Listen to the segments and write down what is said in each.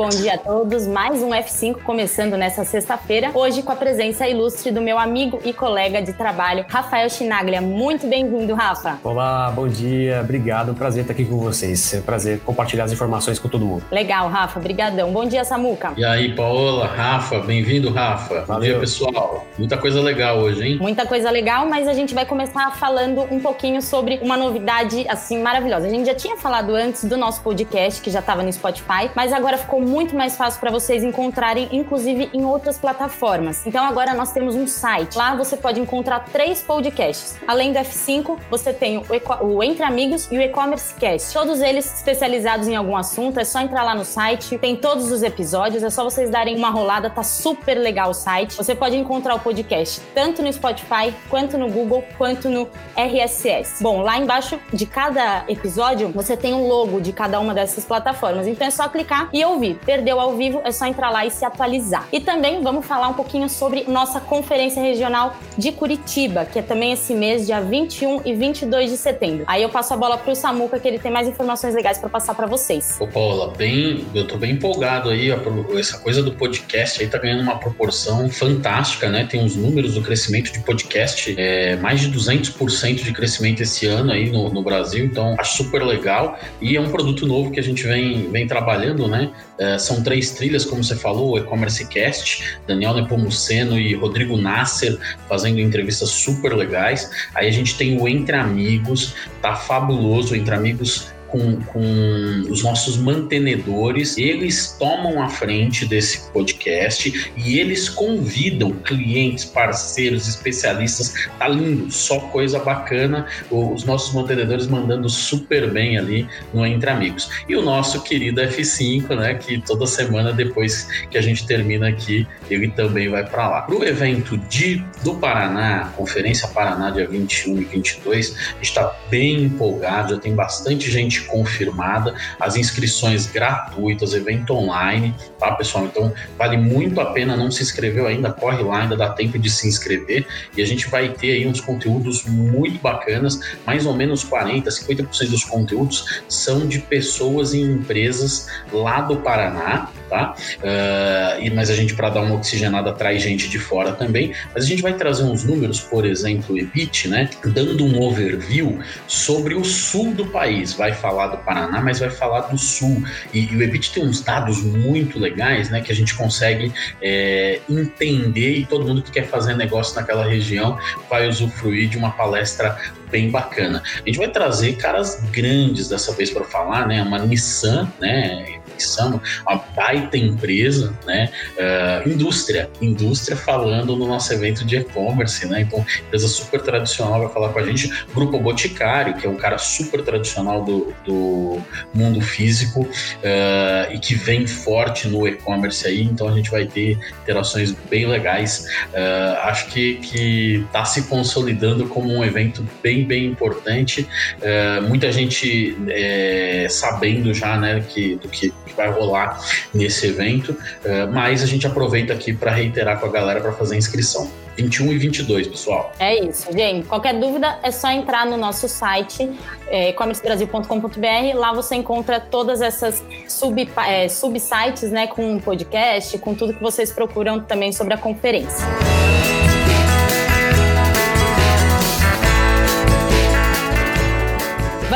bom dia a todos. Mais um F5 começando nessa sexta-feira, hoje com a presença ilustre do meu amigo e colega de trabalho, Rafael Chinaglia. Muito bem-vindo, Rafa. Olá, bom dia, obrigado. Prazer estar aqui com vocês. É um prazer compartilhar as informações com todo mundo. Legal, Rafa, brigadão. Bom dia, Samuca. E aí, Paola, Rafa, bem-vindo, Rafa. Valeu. Bom dia, pessoal. Muita coisa legal hoje, hein? Muita coisa legal, mas a gente vai começar falando um pouquinho sobre uma novidade, assim, maravilhosa. A gente já tinha falado antes do nosso podcast, que já estava no Spotify, mas agora ficou muito mais fácil para vocês encontrarem, inclusive em outras plataformas. Então agora nós temos um site. Lá você pode encontrar três podcasts. Além do F5, você tem o, o Entre Amigos e o E-Commerce Cast. Todos eles especializados em algum assunto. É só entrar lá no site, tem todos os episódios. É só vocês darem uma rolada, tá super legal o site. Você pode encontrar o podcast tanto no Spotify, quanto no Google, quanto no RSS. Bom, lá embaixo de cada episódio você tem um logo de cada uma dessas plataformas. Então é só clicar e ouvir. Perdeu ao vivo, é só entrar lá e se atualizar. E também vamos falar um pouquinho sobre nossa conferência regional de Curitiba, que é também esse mês, dia 21 e 22 de setembro. Aí eu passo a bola pro Samuca, que ele tem mais informações legais para passar para vocês. Ô, Paula, bem, eu tô bem empolgado aí. Essa coisa do podcast aí tá ganhando uma proporção fantástica, né? Tem os números do crescimento de podcast, é, mais de 200% de crescimento esse ano aí no, no Brasil, então acho super legal. E é um produto novo que a gente vem, vem trabalhando, né? É, são três trilhas, como você falou, o E-Commerce Cast, Daniel Nepomuceno e Rodrigo Nasser fazendo entrevistas super legais. Aí a gente tem o Entre Amigos, tá fabuloso, Entre Amigos com, com os nossos mantenedores, eles tomam a frente desse podcast e eles convidam clientes, parceiros, especialistas. Tá lindo, só coisa bacana. Os nossos mantenedores mandando super bem ali no Entre Amigos. E o nosso querido F5, né, que toda semana depois que a gente termina aqui, ele também vai para lá. Para o evento de, do Paraná, Conferência Paraná, dia 21 e 22, a gente está bem empolgado, já tem bastante gente confirmada, as inscrições gratuitas, evento online, tá, pessoal? Então vale muito a pena, não se inscreveu ainda, corre lá, ainda dá tempo de se inscrever e a gente vai ter aí uns conteúdos muito bacanas, mais ou menos 40, 50% dos conteúdos são de pessoas e empresas lá do Paraná, tá? Uh, e, mas a gente, para dar uma oxigenada, traz gente de fora também. Mas a gente vai trazer uns números, por exemplo, o EBIT, né? Dando um overview sobre o sul do país. Vai falar do Paraná, mas vai falar do sul. E, e o EBIT tem uns dados muito legais, né? Que a gente consegue é, entender e todo mundo que quer fazer negócio naquela região vai usufruir de uma palestra bem bacana. A gente vai trazer caras grandes dessa vez para falar, né? Uma Nissan, né? Nissan, uma baita empresa, né? Uh, indústria, indústria falando no nosso evento de e-commerce, né? Então, empresa super tradicional vai falar com a gente. Grupo Boticário, que é um cara super tradicional do, do mundo físico uh, e que vem forte no e-commerce aí. Então, a gente vai ter interações bem legais. Uh, acho que que está se consolidando como um evento bem bem, importante. É, muita gente é, sabendo já né, que, do que, que, vai rolar nesse evento, é, mas a gente aproveita aqui para reiterar com a galera para fazer a inscrição. 21 e 22, pessoal. É isso, gente. Qualquer dúvida é só entrar no nosso site, é, commercebrasil.com.br. Lá você encontra todas essas sub, é, subsites, né, com podcast, com tudo que vocês procuram também sobre a conferência.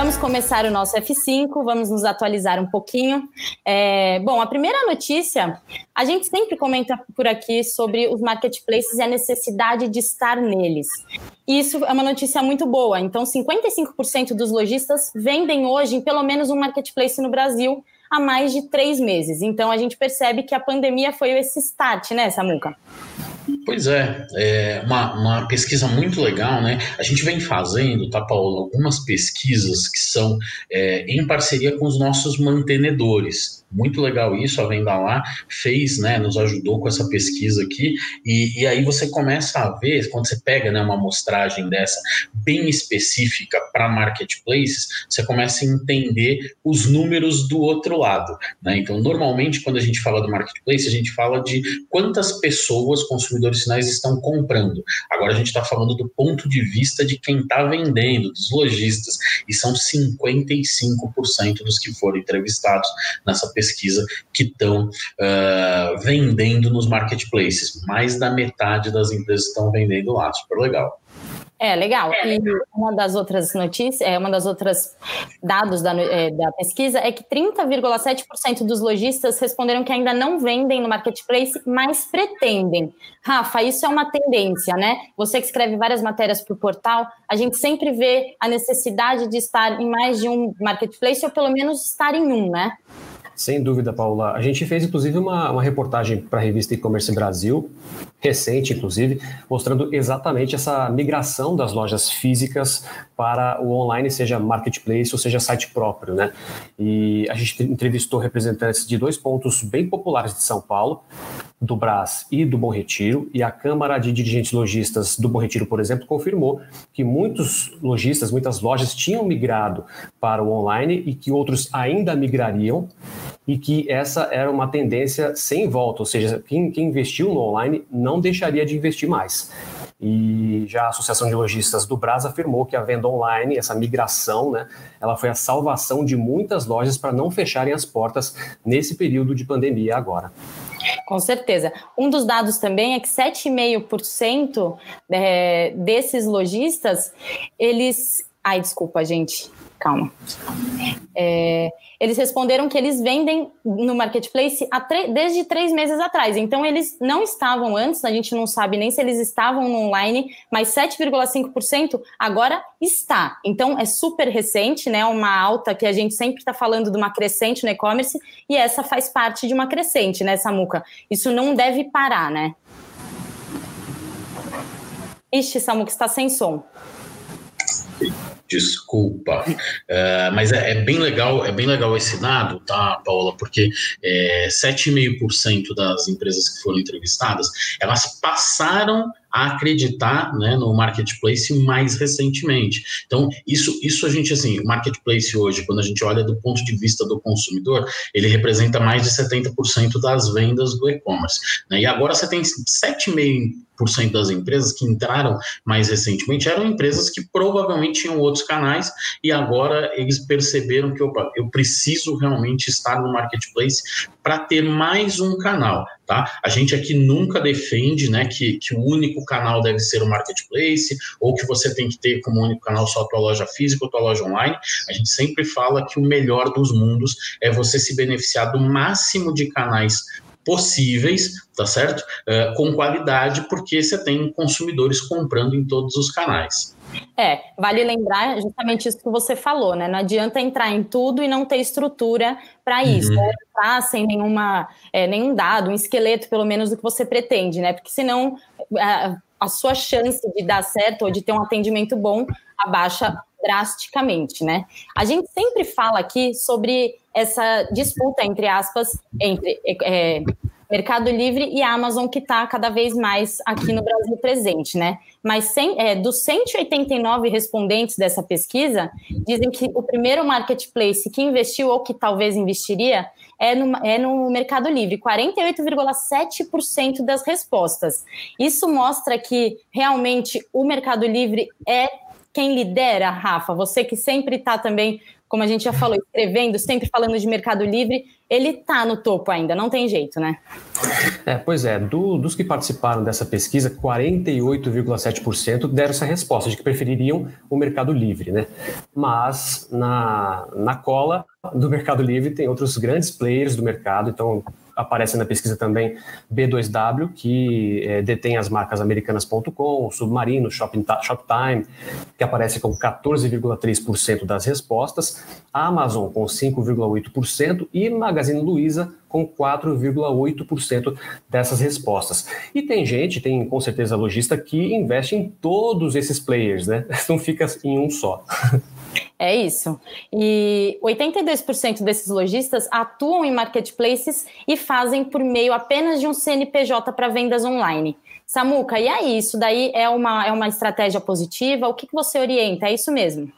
Vamos começar o nosso F5, vamos nos atualizar um pouquinho. É, bom, a primeira notícia, a gente sempre comenta por aqui sobre os marketplaces e a necessidade de estar neles. Isso é uma notícia muito boa. Então, 55% dos lojistas vendem hoje em pelo menos um marketplace no Brasil há mais de três meses. Então, a gente percebe que a pandemia foi esse start, né, Samuca? Pois é, é uma, uma pesquisa muito legal, né? A gente vem fazendo, tá, Paulo, algumas pesquisas que são é, em parceria com os nossos mantenedores. Muito legal isso, a Venda Lá fez, né, nos ajudou com essa pesquisa aqui, e, e aí você começa a ver, quando você pega né, uma amostragem dessa bem específica para marketplaces, você começa a entender os números do outro lado. Né? Então, normalmente, quando a gente fala do marketplace, a gente fala de quantas pessoas, consumidores finais, estão comprando. Agora a gente está falando do ponto de vista de quem está vendendo, dos lojistas, e são 55% dos que foram entrevistados nessa pesquisa pesquisa que estão uh, vendendo nos marketplaces. Mais da metade das empresas estão vendendo lá, super legal. É, legal. E uma das outras notícias, é, uma das outras dados da, é, da pesquisa é que 30,7% dos lojistas responderam que ainda não vendem no marketplace, mas pretendem. Rafa, isso é uma tendência, né? Você que escreve várias matérias para o portal, a gente sempre vê a necessidade de estar em mais de um marketplace, ou pelo menos estar em um, né? Sem dúvida, Paula. A gente fez, inclusive, uma, uma reportagem para a revista E-Commerce Brasil, recente, inclusive, mostrando exatamente essa migração das lojas físicas para o online, seja marketplace ou seja site próprio, né? E a gente entrevistou representantes de dois pontos bem populares de São Paulo, do Brás e do Bom Retiro, e a Câmara de Dirigentes Lojistas do Bom Retiro, por exemplo, confirmou que muitos lojistas, muitas lojas tinham migrado para o online e que outros ainda migrariam, e que essa era uma tendência sem volta, ou seja, quem, quem investiu no online não deixaria de investir mais. E já a Associação de Lojistas do Brás afirmou que a venda online, essa migração, né, ela foi a salvação de muitas lojas para não fecharem as portas nesse período de pandemia agora. Com certeza. Um dos dados também é que 7,5% é, desses lojistas, eles. Ai, desculpa, gente. Calma. É, eles responderam que eles vendem no marketplace desde três meses atrás. Então, eles não estavam antes, a gente não sabe nem se eles estavam no online, mas 7,5% agora está. Então, é super recente, né? Uma alta que a gente sempre está falando de uma crescente no e-commerce, e essa faz parte de uma crescente, né, Samuca? Isso não deve parar, né? Ixi, Samuca, está sem som desculpa. Uh, mas é, é, bem legal, é bem legal esse dado, tá, Paula? Porque é, 7,5% das empresas que foram entrevistadas, elas passaram a acreditar né, no marketplace mais recentemente. Então, isso, isso a gente, assim, o marketplace hoje, quando a gente olha do ponto de vista do consumidor, ele representa mais de 70% das vendas do e-commerce. Né? E agora você tem 7,5% das empresas que entraram mais recentemente eram empresas que provavelmente tinham outros canais e agora eles perceberam que opa, eu preciso realmente estar no marketplace para ter mais um canal. Tá? A gente aqui nunca defende né, que, que o único canal deve ser o marketplace, ou que você tem que ter como único canal só a tua loja física ou a tua loja online. A gente sempre fala que o melhor dos mundos é você se beneficiar do máximo de canais possíveis, tá certo? Uh, com qualidade, porque você tem consumidores comprando em todos os canais. É, vale lembrar justamente isso que você falou, né? Não adianta entrar em tudo e não ter estrutura para isso, uhum. né? Tá sem nenhuma, é, nenhum dado, um esqueleto, pelo menos, do que você pretende, né? Porque senão a, a sua chance de dar certo ou de ter um atendimento bom abaixa drasticamente, né? A gente sempre fala aqui sobre essa disputa, entre aspas, entre é, Mercado Livre e Amazon, que está cada vez mais aqui no Brasil presente, né? Mas sem, é, dos 189 respondentes dessa pesquisa, dizem que o primeiro marketplace que investiu ou que talvez investiria é no, é no Mercado Livre, 48,7% das respostas. Isso mostra que realmente o Mercado Livre é quem lidera, Rafa, você que sempre está também, como a gente já falou, escrevendo, sempre falando de Mercado Livre, ele está no topo ainda, não tem jeito, né? É, pois é, do, dos que participaram dessa pesquisa, 48,7% deram essa resposta de que prefeririam o Mercado Livre, né? Mas na, na cola do Mercado Livre tem outros grandes players do mercado, então aparece na pesquisa também B2W, que é, detém as marcas americanas.com, Submarino, Shoptime, que aparece com 14,3% das respostas, Amazon com 5,8% e Magazine Luiza com 4,8% dessas respostas. E tem gente, tem com certeza lojista, que investe em todos esses players, né? Não fica em um só. É isso. E 82% desses lojistas atuam em marketplaces e fazem por meio apenas de um CNPJ para vendas online. Samuca, e aí, isso daí é uma, é uma estratégia positiva? O que, que você orienta? É isso mesmo?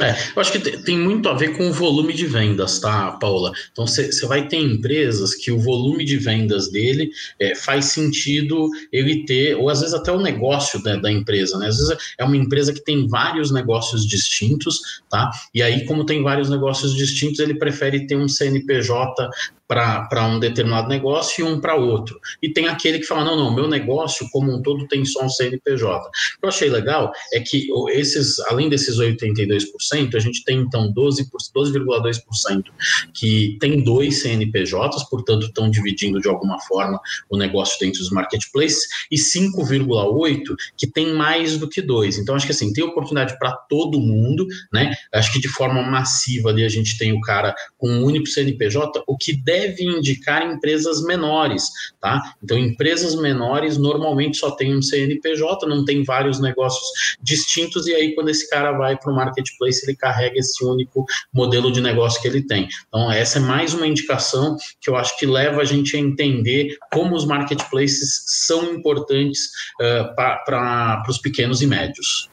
É, eu acho que tem muito a ver com o volume de vendas, tá, Paula? Então você vai ter empresas que o volume de vendas dele é, faz sentido ele ter, ou às vezes até o negócio da, da, empresa, né? Às vezes é uma empresa que tem vários negócios distintos, tá? E aí, como tem vários negócios distintos, ele prefere ter um CNPJ para um determinado negócio e um para outro. E tem aquele que fala: não, não, meu negócio como um todo tem só um CNPJ. O que eu achei legal é que esses, além desses 82%, a gente tem então 12,2% 12, que tem dois CNPJs, portanto estão dividindo de alguma forma o negócio dentro dos marketplaces, e 5,8% que tem mais do que dois. Então acho que assim, tem oportunidade para todo mundo, né? Acho que de forma massiva ali a gente tem o cara com um único CNPJ, o que deve indicar empresas menores, tá? Então, empresas menores normalmente só tem um CNPJ, não tem vários negócios distintos, e aí quando esse cara vai para o marketplace, ele carrega esse único modelo de negócio que ele tem. Então, essa é mais uma indicação que eu acho que leva a gente a entender como os marketplaces são importantes uh, para os pequenos e médios.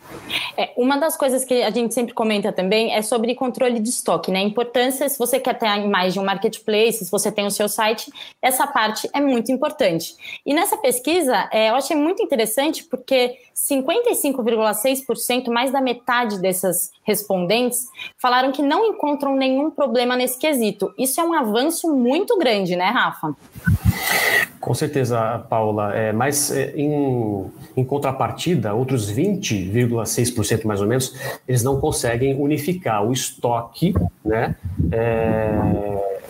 É, uma das coisas que a gente sempre comenta também é sobre controle de estoque, né? A importância, se você quer ter mais de um marketplace, se você tem o seu site, essa parte é muito importante. E nessa pesquisa, é, eu achei muito interessante porque 55,6%, mais da metade dessas respondentes, falaram que não encontram nenhum problema nesse quesito. Isso é um avanço muito grande, né, Rafa? Com certeza, Paula. É, mas é, em, em contrapartida, outros 20,6% mais ou menos, eles não conseguem unificar o estoque, né? É,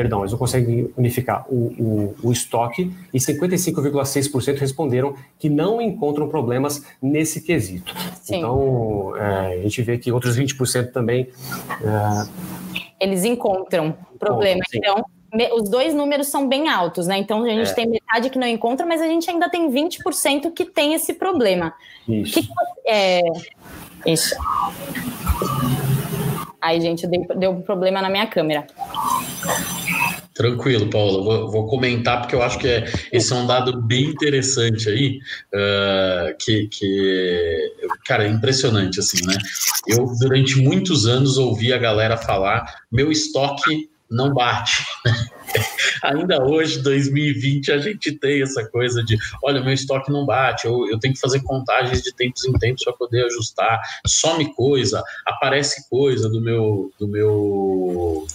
perdão, eles não conseguem unificar o, o, o estoque e 55,6% responderam que não encontram problemas nesse quesito. Sim. Então, é, a gente vê que outros 20% também. É, eles encontram problemas. Então, os dois números são bem altos, né? Então a gente é. tem metade que não encontra, mas a gente ainda tem 20% que tem esse problema. Isso. Que, é, isso. Aí, gente, deu, deu um problema na minha câmera. Tranquilo, Paulo. Vou, vou, comentar porque eu acho que é, esse é um dado bem interessante aí, uh, que, que, cara, é impressionante, assim, né? Eu, durante muitos anos, ouvi a galera falar, meu estoque não bate. Ainda hoje, 2020, a gente tem essa coisa de: olha, meu estoque não bate, eu, eu tenho que fazer contagens de tempos em tempos para poder ajustar, some coisa, aparece coisa do meu, do meu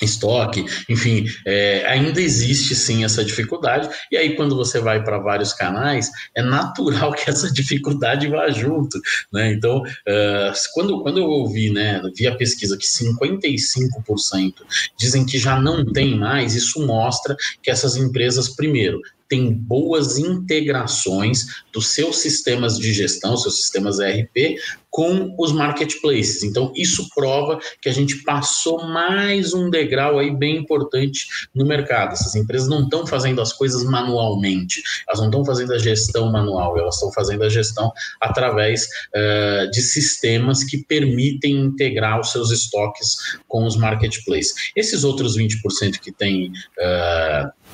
estoque, enfim, é, ainda existe sim essa dificuldade. E aí, quando você vai para vários canais, é natural que essa dificuldade vá junto. Né? Então, uh, quando, quando eu ouvi, né, vi a pesquisa que 55% dizem que já não tem mais, isso mostra que essas empresas, primeiro, tem boas integrações dos seus sistemas de gestão, seus sistemas ERP, com os marketplaces. Então, isso prova que a gente passou mais um degrau aí bem importante no mercado. Essas empresas não estão fazendo as coisas manualmente, elas não estão fazendo a gestão manual, elas estão fazendo a gestão através uh, de sistemas que permitem integrar os seus estoques com os marketplaces. Esses outros 20% que têm. Uh,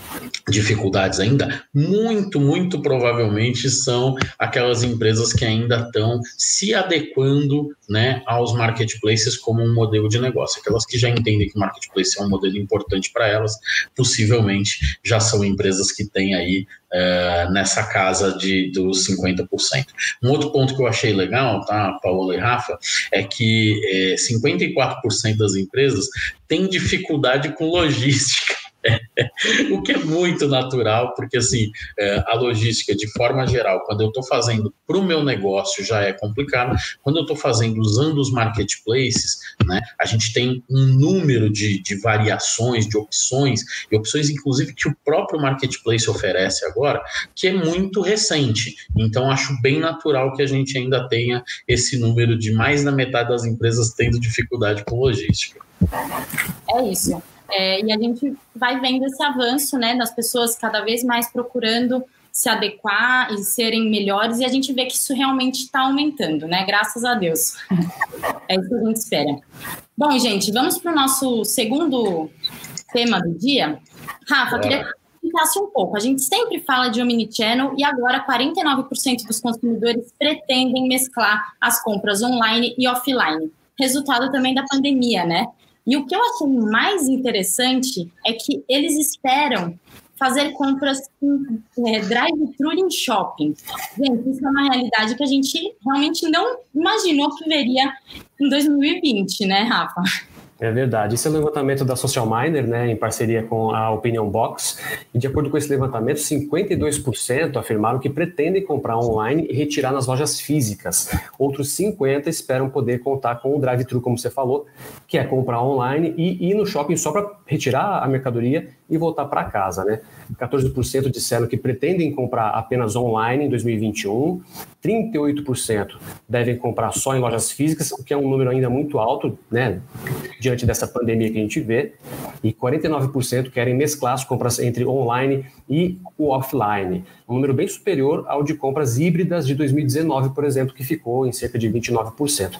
dificuldades ainda, muito, muito provavelmente são aquelas empresas que ainda estão se adequando né, aos marketplaces como um modelo de negócio. Aquelas que já entendem que o marketplace é um modelo importante para elas, possivelmente já são empresas que têm aí uh, nessa casa de, dos 50%. Um outro ponto que eu achei legal, tá, Paulo e Rafa, é que é, 54% das empresas têm dificuldade com logística. o que é muito natural, porque assim, é, a logística, de forma geral, quando eu estou fazendo para o meu negócio já é complicado, quando eu estou fazendo usando os marketplaces, né, a gente tem um número de, de variações, de opções, e opções, inclusive, que o próprio marketplace oferece agora, que é muito recente. Então, acho bem natural que a gente ainda tenha esse número de mais da metade das empresas tendo dificuldade com logística. É isso. É, e a gente vai vendo esse avanço, né, das pessoas cada vez mais procurando se adequar e serem melhores, e a gente vê que isso realmente está aumentando, né? Graças a Deus. É isso que a gente espera. Bom, gente, vamos para o nosso segundo tema do dia. Rafa, queria que explicasse um pouco. A gente sempre fala de omnichannel e agora 49% dos consumidores pretendem mesclar as compras online e offline. resultado também da pandemia, né? E o que eu achei mais interessante é que eles esperam fazer compras é, drive-thru em shopping. Gente, isso é uma realidade que a gente realmente não imaginou que veria em 2020, né, Rafa? É verdade. Esse é o levantamento da Social Miner, né, em parceria com a Opinion Box. E de acordo com esse levantamento, 52% afirmaram que pretendem comprar online e retirar nas lojas físicas. Outros 50% esperam poder contar com o drive-thru, como você falou, que é comprar online e ir no shopping só para retirar a mercadoria e voltar para casa, né? 14% disseram que pretendem comprar apenas online em 2021, 38% devem comprar só em lojas físicas, o que é um número ainda muito alto, né, diante dessa pandemia que a gente vê, e 49% querem mesclar as compras entre online e o offline, um número bem superior ao de compras híbridas de 2019, por exemplo, que ficou em cerca de 29%.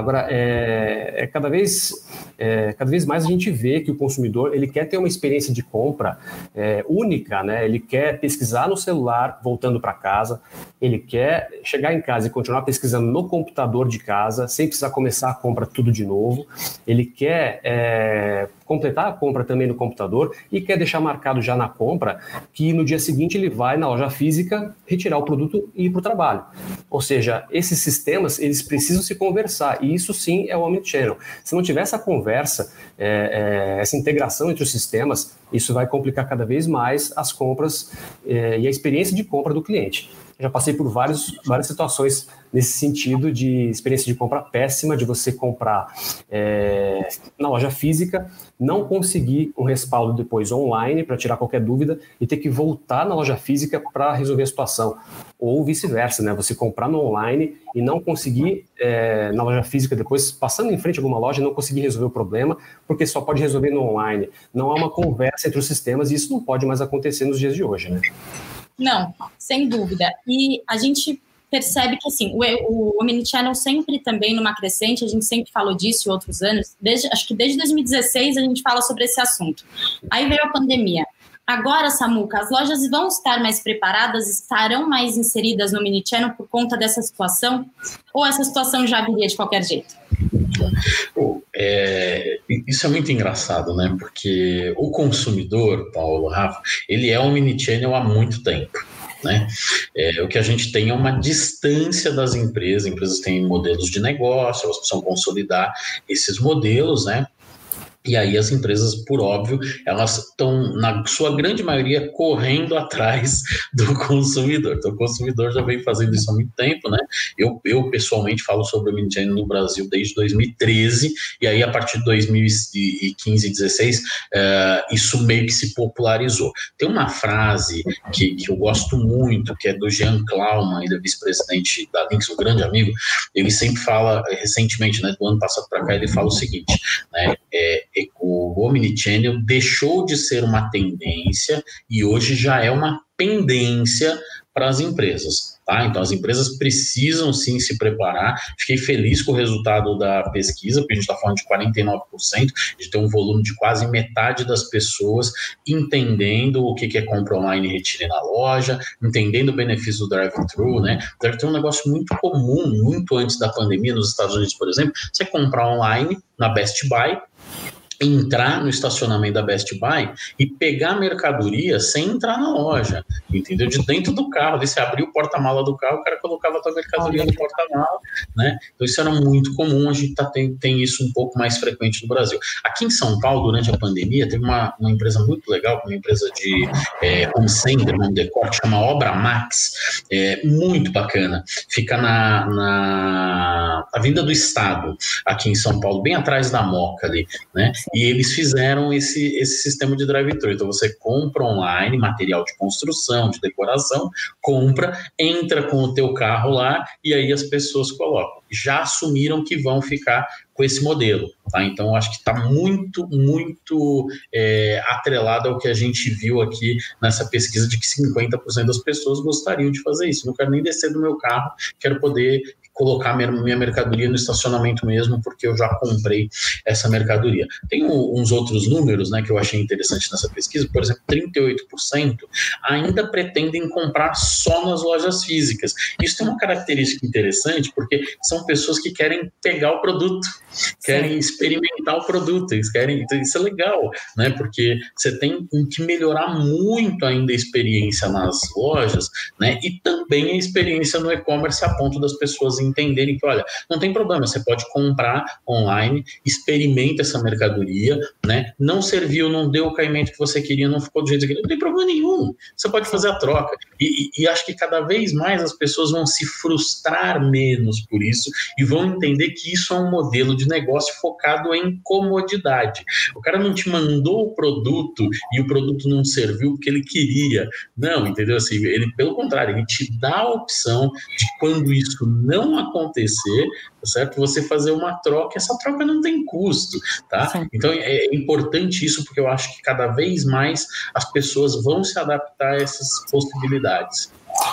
Agora, é, é cada, vez, é, cada vez mais a gente vê que o consumidor ele quer ter uma experiência de compra é, única, né? ele quer pesquisar no celular voltando para casa, ele quer chegar em casa e continuar pesquisando no computador de casa, sem precisar começar a compra tudo de novo, ele quer é, completar a compra também no computador e quer deixar marcado já na compra que no dia seguinte ele vai na loja física retirar o produto e ir para o trabalho. Ou seja, esses sistemas eles precisam se conversar e isso sim é o omnichannel. Se não tiver essa conversa, é, é, essa integração entre os sistemas, isso vai complicar cada vez mais as compras é, e a experiência de compra do cliente já passei por vários, várias situações nesse sentido de experiência de compra péssima, de você comprar é, na loja física, não conseguir um respaldo depois online para tirar qualquer dúvida e ter que voltar na loja física para resolver a situação. Ou vice-versa, né? Você comprar no online e não conseguir é, na loja física depois, passando em frente a alguma loja, não conseguir resolver o problema, porque só pode resolver no online. Não há uma conversa entre os sistemas e isso não pode mais acontecer nos dias de hoje, né? Não, sem dúvida. E a gente percebe que assim, o, o Omnichannel sempre também numa crescente, a gente sempre falou disso em outros anos, desde, acho que desde 2016 a gente fala sobre esse assunto. Aí veio a pandemia. Agora, Samuca, as lojas vão estar mais preparadas, estarão mais inseridas no Omnichannel por conta dessa situação? Ou essa situação já viria de qualquer jeito? É, isso é muito engraçado, né? Porque o consumidor, Paulo, Rafa, ele é um mini-channel há muito tempo. Né? É, o que a gente tem é uma distância das empresas, empresas têm modelos de negócio, elas precisam consolidar esses modelos, né? E aí as empresas, por óbvio, elas estão, na sua grande maioria, correndo atrás do consumidor. Então, o consumidor já vem fazendo isso há muito tempo, né? Eu, eu pessoalmente falo sobre o Mini no Brasil desde 2013, e aí a partir de 2015 e 2016, uh, isso meio que se popularizou. Tem uma frase que, que eu gosto muito, que é do Jean Klauman, ele é vice-presidente da Lynx, um grande amigo, ele sempre fala, recentemente, né, do ano passado para cá, ele fala o seguinte, né, é, o Omnichannel deixou de ser uma tendência e hoje já é uma pendência para as empresas. Tá? Então, as empresas precisam sim se preparar. Fiquei feliz com o resultado da pesquisa, porque a gente está falando de 49%, de ter um volume de quase metade das pessoas entendendo o que é compra online e retire na loja, entendendo o benefício do drive-thru. Né? Drive-thru é um negócio muito comum, muito antes da pandemia, nos Estados Unidos, por exemplo. Você comprar online na Best Buy, entrar no estacionamento da Best Buy e pegar mercadoria sem entrar na loja, entendeu? De dentro do carro, você abria o porta-mala do carro, o cara colocava a tua mercadoria no porta-mala, né? Então isso era muito comum, a gente tá, tem, tem isso um pouco mais frequente no Brasil. Aqui em São Paulo, durante a pandemia, teve uma, uma empresa muito legal, uma empresa de é, home center, um decor, chama Obra Max, é, muito bacana, fica na, na, Vinda do Estado, aqui em São Paulo, bem atrás da Moca ali, né? E eles fizeram esse, esse sistema de drive-thru. Então você compra online material de construção, de decoração, compra, entra com o teu carro lá e aí as pessoas colocam. Já assumiram que vão ficar com esse modelo. Tá? Então, acho que está muito, muito é, atrelado ao que a gente viu aqui nessa pesquisa de que 50% das pessoas gostariam de fazer isso. Não quero nem descer do meu carro, quero poder colocar minha, mercadoria no estacionamento mesmo, porque eu já comprei essa mercadoria. Tem uns outros números né, que eu achei interessante nessa pesquisa, por exemplo, 38% ainda pretendem comprar só nas lojas físicas. Isso tem uma característica interessante, porque são pessoas que querem pegar o produto, querem Sim. experimentar o produto, eles querem. Então isso é legal, né? Porque você tem que melhorar muito ainda a experiência nas lojas, né? E também a experiência no e-commerce a ponto das pessoas entenderem que, olha, não tem problema, você pode comprar online, experimenta essa mercadoria, né? Não serviu, não deu o caimento que você queria, não ficou do jeito que queria, não tem problema nenhum. Você pode fazer a troca. E, e, e acho que cada vez mais as pessoas vão se frustrar menos por isso e vão entender que isso é um modelo de negócio focado em comodidade. O cara não te mandou o produto e o produto não serviu porque ele queria. Não, entendeu? Assim, ele, pelo contrário, ele te dá a opção de quando isso não acontecer, tá certo? Você fazer uma troca, essa troca não tem custo, tá? Sim. Então é importante isso porque eu acho que cada vez mais as pessoas vão se adaptar a essas possibilidades.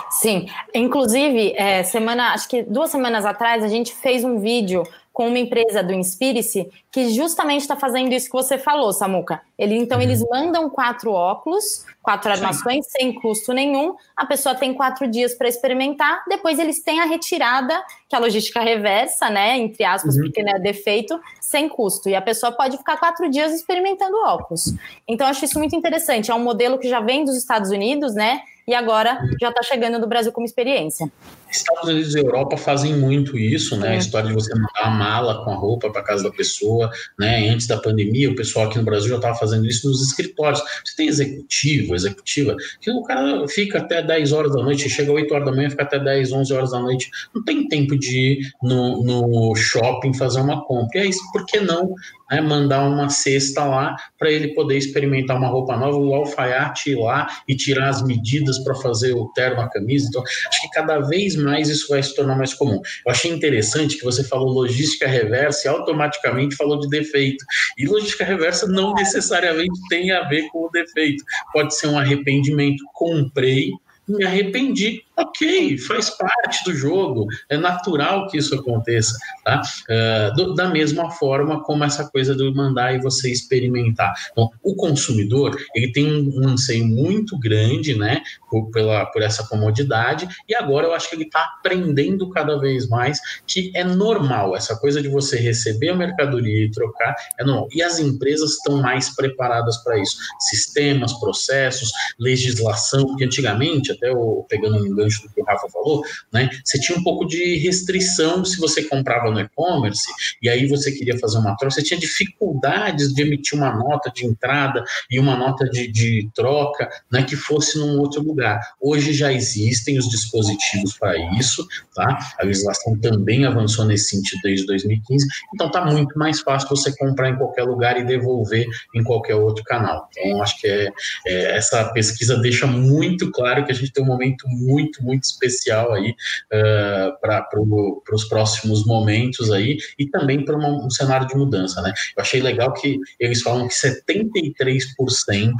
Sim, inclusive, é, semana, acho que duas semanas atrás, a gente fez um vídeo com uma empresa do Inspire-se que justamente está fazendo isso que você falou, Samuca. Ele, então, uhum. eles mandam quatro óculos, quatro armações, Sim. sem custo nenhum. A pessoa tem quatro dias para experimentar. Depois, eles têm a retirada, que é a logística reversa, né? Entre aspas, uhum. porque não é defeito, sem custo. E a pessoa pode ficar quatro dias experimentando óculos. Então, acho isso muito interessante. É um modelo que já vem dos Estados Unidos, né? E agora já está chegando no Brasil como experiência. Estados Unidos e Europa fazem muito isso, né? A história de você mandar a mala com a roupa para casa da pessoa, né? Antes da pandemia, o pessoal aqui no Brasil já estava fazendo isso nos escritórios. Você tem executivo, executiva, que o cara fica até 10 horas da noite, chega 8 horas da manhã, fica até 10, 11 horas da noite, não tem tempo de ir no, no shopping fazer uma compra. E é isso, por que não né, mandar uma cesta lá para ele poder experimentar uma roupa nova, o alfaiate ir lá e tirar as medidas para fazer o terno, a camisa. Então, acho que cada vez mais isso vai se tornar mais comum. Eu achei interessante que você falou logística reversa e automaticamente falou de defeito. E logística reversa não necessariamente tem a ver com o defeito. Pode ser um arrependimento. Comprei, me arrependi ok, faz parte do jogo, é natural que isso aconteça, tá? Uh, do, da mesma forma como essa coisa do mandar e você experimentar. Então, o consumidor, ele tem um anseio muito grande, né, por, pela, por essa comodidade, e agora eu acho que ele está aprendendo cada vez mais que é normal, essa coisa de você receber a mercadoria e trocar, é normal. E as empresas estão mais preparadas para isso. Sistemas, processos, legislação, que antigamente, até pegando um gancho do que o Rafa falou, né? Você tinha um pouco de restrição se você comprava no e-commerce e aí você queria fazer uma troca, você tinha dificuldades de emitir uma nota de entrada e uma nota de, de troca, né? Que fosse num outro lugar. Hoje já existem os dispositivos para isso, tá? A legislação também avançou nesse sentido desde 2015, então tá muito mais fácil você comprar em qualquer lugar e devolver em qualquer outro canal. Então acho que é, é essa pesquisa deixa muito claro que a gente tem um momento muito muito, especial aí uh, para pro, os próximos momentos aí e também para um cenário de mudança, né? Eu achei legal que eles falam que 73%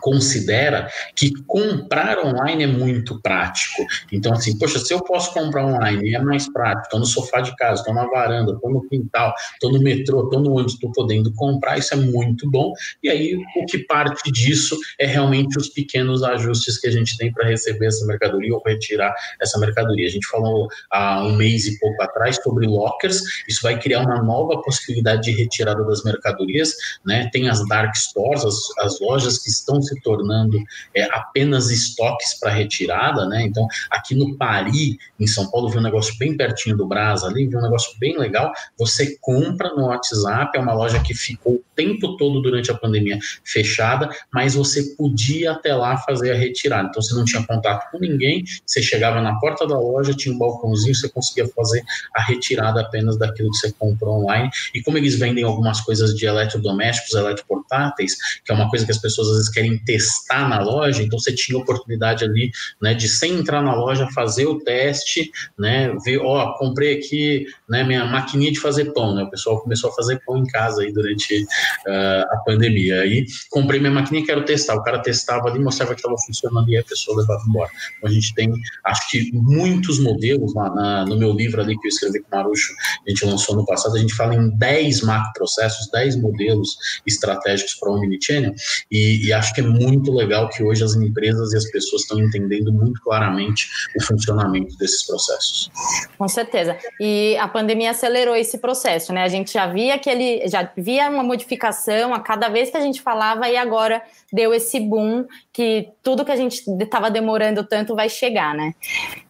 considera que comprar online é muito prático. Então, assim, poxa, se eu posso comprar online é mais prático, estou no sofá de casa, estou na varanda, estou no quintal, estou no metrô, estou no ônibus, estou podendo comprar, isso é muito bom. E aí, o que parte disso é realmente os pequenos ajustes que a gente tem para receber essa mercadoria ou retirar essa mercadoria. A gente falou há um mês e pouco atrás sobre lockers, isso vai criar uma nova possibilidade de retirada das mercadorias, né? Tem as dark stores, as, as lojas que estão se tornando é, apenas estoques para retirada, né? Então, aqui no Paris, em São Paulo, vi um negócio bem pertinho do Brás ali, vi um negócio bem legal. Você compra no WhatsApp, é uma loja que ficou o tempo todo durante a pandemia fechada, mas você podia até lá fazer a retirada. Então, você não tinha contato com ninguém, você chegava na porta da loja, tinha um balcãozinho, você conseguia fazer a retirada apenas daquilo que você comprou online. E como eles vendem algumas coisas de eletrodomésticos, eletroportáteis, que é uma coisa que as pessoas às vezes querem testar na loja, então você tinha oportunidade ali, né, de sem entrar na loja fazer o teste, né, ver, ó, comprei aqui né, minha maquininha de fazer pão, né? O pessoal começou a fazer pão em casa aí durante uh, a pandemia. Aí comprei minha maquininha e quero testar. O cara testava ali, mostrava que estava funcionando e a pessoa levava embora. Então a gente tem, acho que muitos modelos lá na, no meu livro ali que eu escrevi com o Marucho, a gente lançou no passado, a gente fala em 10 macroprocessos, 10 modelos estratégicos para o Omnichannel e, e acho que é muito legal que hoje as empresas e as pessoas estão entendendo muito claramente o funcionamento desses processos. Com certeza. E a pandemia acelerou esse processo, né? A gente já via aquele, já via uma modificação a cada vez que a gente falava e agora deu esse boom que tudo que a gente estava demorando tanto vai chegar, né?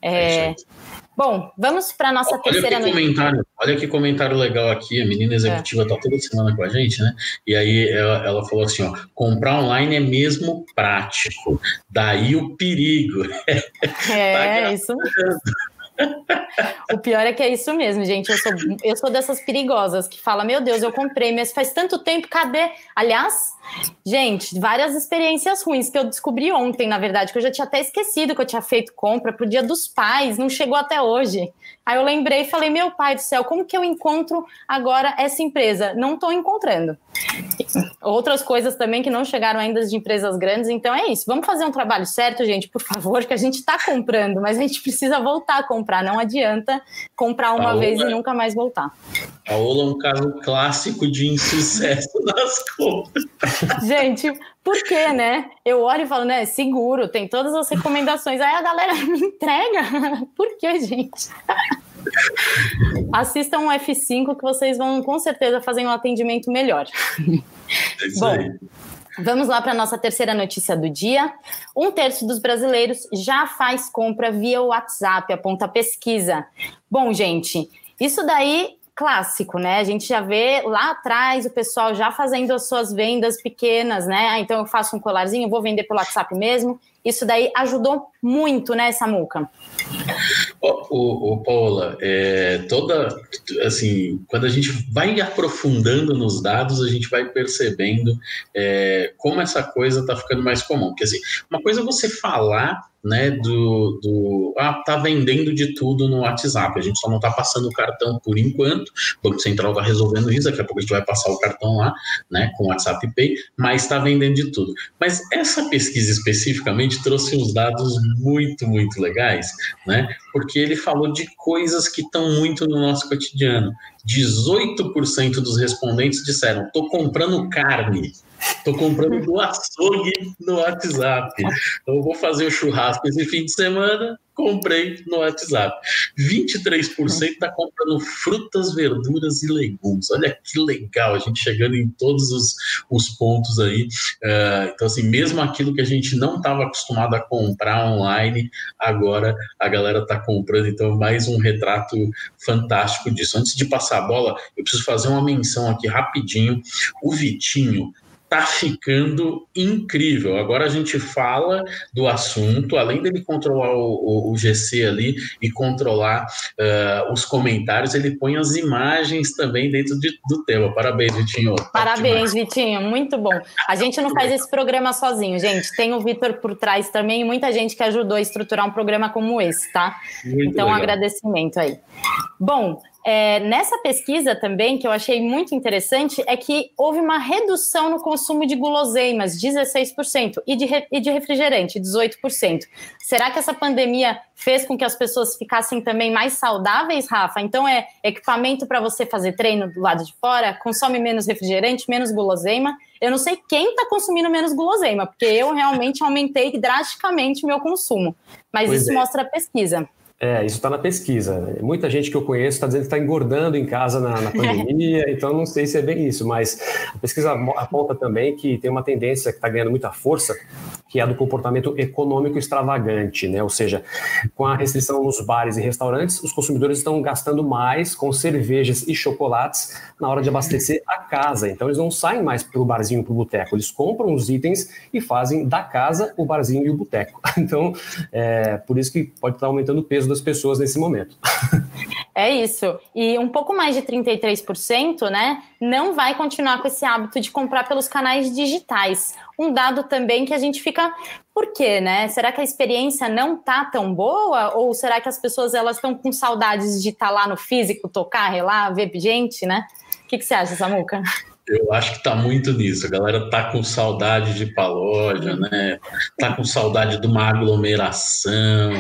É, é Bom, vamos para nossa olha terceira que comentário, Olha que comentário legal aqui, a menina executiva está é. toda semana com a gente, né? E aí ela, ela, falou assim, ó, comprar online é mesmo prático, daí o perigo. É, tá isso mesmo. O pior é que é isso mesmo, gente. Eu sou, eu sou dessas perigosas que fala: Meu Deus, eu comprei, mas faz tanto tempo, cadê? Aliás, gente, várias experiências ruins que eu descobri ontem, na verdade, que eu já tinha até esquecido que eu tinha feito compra pro Dia dos Pais, não chegou até hoje. Aí eu lembrei e falei: Meu pai do céu, como que eu encontro agora essa empresa? Não estou encontrando. Outras coisas também que não chegaram ainda de empresas grandes, então é isso. Vamos fazer um trabalho certo, gente, por favor, que a gente está comprando, mas a gente precisa voltar a comprar. Não adianta comprar uma Paola, vez e nunca mais voltar. Paola é um caso clássico de insucesso nas compras. Gente, por quê, né? Eu olho e falo, né? Seguro, tem todas as recomendações. Aí a galera me entrega. Por quê, gente? Assistam um F5 que vocês vão com certeza fazer um atendimento melhor. É isso Bom, aí. Vamos lá para a nossa terceira notícia do dia. Um terço dos brasileiros já faz compra via WhatsApp, aponta a pesquisa. Bom, gente, isso daí clássico, né? A gente já vê lá atrás o pessoal já fazendo as suas vendas pequenas, né? Ah, então eu faço um colarzinho, vou vender pelo WhatsApp mesmo. Isso daí ajudou muito, né, Samuca? O, o, Paula, é, toda assim, quando a gente vai aprofundando nos dados, a gente vai percebendo é, como essa coisa está ficando mais comum. Porque assim, uma coisa é você falar né, do, do ah, tá vendendo de tudo no WhatsApp. A gente só não está passando o cartão por enquanto. O Banco Central está resolvendo isso, daqui a pouco a gente vai passar o cartão lá, né, com o WhatsApp Pay, mas está vendendo de tudo. Mas essa pesquisa especificamente trouxe uns dados muito, muito legais, né? Porque ele falou de coisas que estão muito no nosso cotidiano. 18% dos respondentes disseram: "Tô comprando carne". Estou comprando do açougue no WhatsApp. Então, eu vou fazer o churrasco esse fim de semana, comprei no WhatsApp. 23% está comprando frutas, verduras e legumes. Olha que legal, a gente chegando em todos os, os pontos aí. Uh, então, assim, mesmo aquilo que a gente não estava acostumado a comprar online, agora a galera está comprando. Então, mais um retrato fantástico disso. Antes de passar a bola, eu preciso fazer uma menção aqui rapidinho. O Vitinho tá ficando incrível. Agora a gente fala do assunto, além dele controlar o, o, o GC ali e controlar uh, os comentários, ele põe as imagens também dentro de, do tema. Parabéns, Vitinho. Parabéns, Vitinho. Muito bom. A gente não faz esse programa sozinho, gente. Tem o Vitor por trás também e muita gente que ajudou a estruturar um programa como esse, tá? Muito então, legal. um agradecimento aí. Bom, é, nessa pesquisa também, que eu achei muito interessante, é que houve uma redução no consumo de guloseimas, 16%, e de, e de refrigerante, 18%. Será que essa pandemia fez com que as pessoas ficassem também mais saudáveis, Rafa? Então, é equipamento para você fazer treino do lado de fora, consome menos refrigerante, menos guloseima. Eu não sei quem está consumindo menos guloseima, porque eu realmente aumentei drasticamente o meu consumo. Mas pois isso é. mostra a pesquisa. É, isso está na pesquisa. Muita gente que eu conheço está dizendo que está engordando em casa na, na pandemia, então não sei se é bem isso, mas a pesquisa aponta também que tem uma tendência que está ganhando muita força, que é do comportamento econômico extravagante, né? Ou seja, com a restrição nos bares e restaurantes, os consumidores estão gastando mais com cervejas e chocolates na hora de abastecer a casa. Então eles não saem mais para o barzinho, para o boteco, eles compram os itens e fazem da casa o barzinho e o boteco. Então, é, por isso que pode estar aumentando o peso das pessoas nesse momento. É isso. E um pouco mais de 33%, né, não vai continuar com esse hábito de comprar pelos canais digitais. Um dado também que a gente fica, por quê, né? Será que a experiência não tá tão boa ou será que as pessoas elas estão com saudades de estar tá lá no físico, tocar, relar, ver gente, né? O que, que você acha, Samuca? Eu acho que tá muito nisso. A galera tá com saudade de paródia, né? Tá com saudade de uma aglomeração,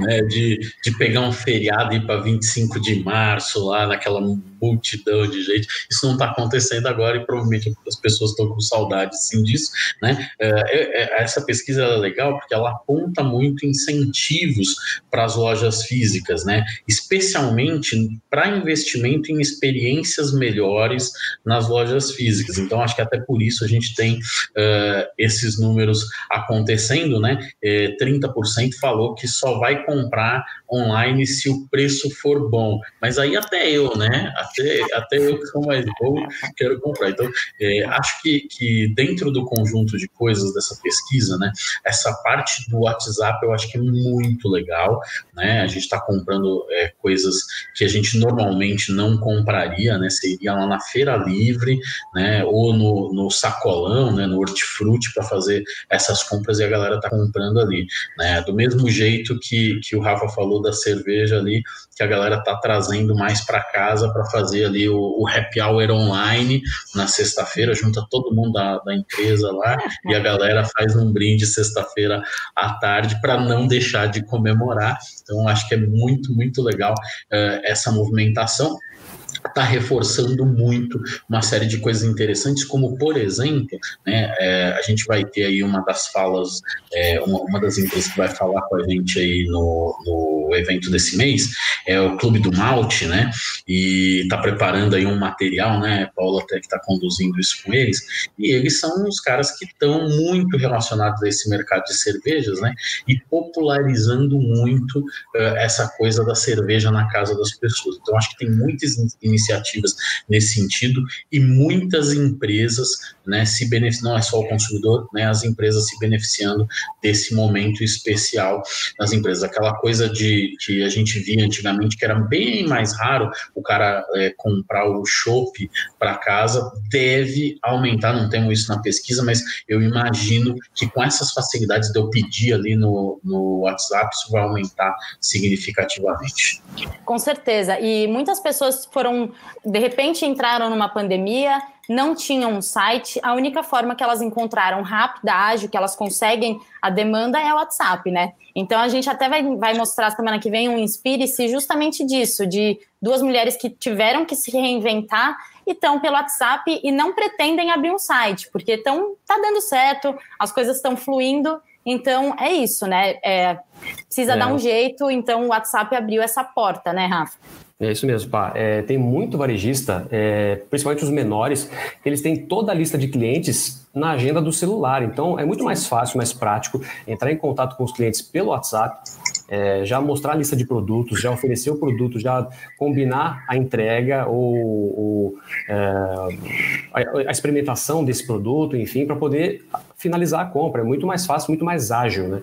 né? De, de pegar um feriado e ir para 25 de março lá naquela multidão de gente. Isso não está acontecendo agora e provavelmente as pessoas estão com saudade sim disso, né? É, é, é essa pesquisa é legal porque ela aponta muito incentivos para as lojas físicas, né? Especialmente para investimento em experiências melhores nas lojas físicas. Então acho que até por isso a gente tem uh, esses números acontecendo, né? É, 30% falou que só vai comprar online se o preço for bom. Mas aí até eu, né? Até, até eu que sou mais novo quero comprar. Então, é, acho que, que dentro do conjunto de coisas dessa pesquisa, né, essa parte do WhatsApp eu acho que é muito legal, né? A gente está comprando é, coisas que a gente normalmente não compraria, né? Você lá na feira livre, né? Ou no, no sacolão, né? No hortifruti para fazer essas compras e a galera tá comprando ali, né? Do mesmo jeito que, que o Rafa falou da cerveja ali, que a galera tá trazendo mais para casa para fazer ali o, o, happy hour online na sexta-feira, junta todo mundo da, da, empresa lá e a galera faz um brinde sexta-feira à tarde para não deixar de comemorar. Então, acho que é muito, muito legal uh, essa movimentação. Está reforçando muito uma série de coisas interessantes, como, por exemplo, né, é, a gente vai ter aí uma das falas, é, uma, uma, das empresas que vai falar com a gente aí no, no evento desse mês, é o Clube do Malte, né, e está preparando aí um material, né, Paula até que está conduzindo isso com eles, e eles são os caras que estão muito relacionados a esse mercado de cervejas, né, e popularizando muito essa coisa da cerveja na casa das pessoas. Então, acho que tem muitas iniciativas nesse sentido e muitas empresas né, se beneficiam, não é só o consumidor, né, as empresas se beneficiando desse momento especial das empresas. Aquela coisa de que a gente via antigamente que era bem mais raro o cara é, comprar o chopp para casa, deve aumentar, não temos isso na pesquisa, mas eu imagino que com essas facilidades de eu pedir ali no, no WhatsApp, isso vai aumentar significativamente. Com certeza, e muitas pessoas foram de repente entraram numa pandemia, não tinham um site, a única forma que elas encontraram rápida, ágil, que elas conseguem a demanda é o WhatsApp, né? Então a gente até vai, vai mostrar semana que vem um Inspire-se justamente disso, de duas mulheres que tiveram que se reinventar e estão pelo WhatsApp e não pretendem abrir um site, porque estão tá dando certo, as coisas estão fluindo. Então é isso, né? É, precisa é. dar um jeito, então o WhatsApp abriu essa porta, né, Rafa? É isso mesmo, pá. É, tem muito varejista, é, principalmente os menores, eles têm toda a lista de clientes na agenda do celular. Então é muito mais fácil, mais prático entrar em contato com os clientes pelo WhatsApp, é, já mostrar a lista de produtos, já oferecer o produto, já combinar a entrega ou, ou é, a, a, experimentação desse produto, enfim, para poder finalizar a compra. É muito mais fácil, muito mais ágil, né?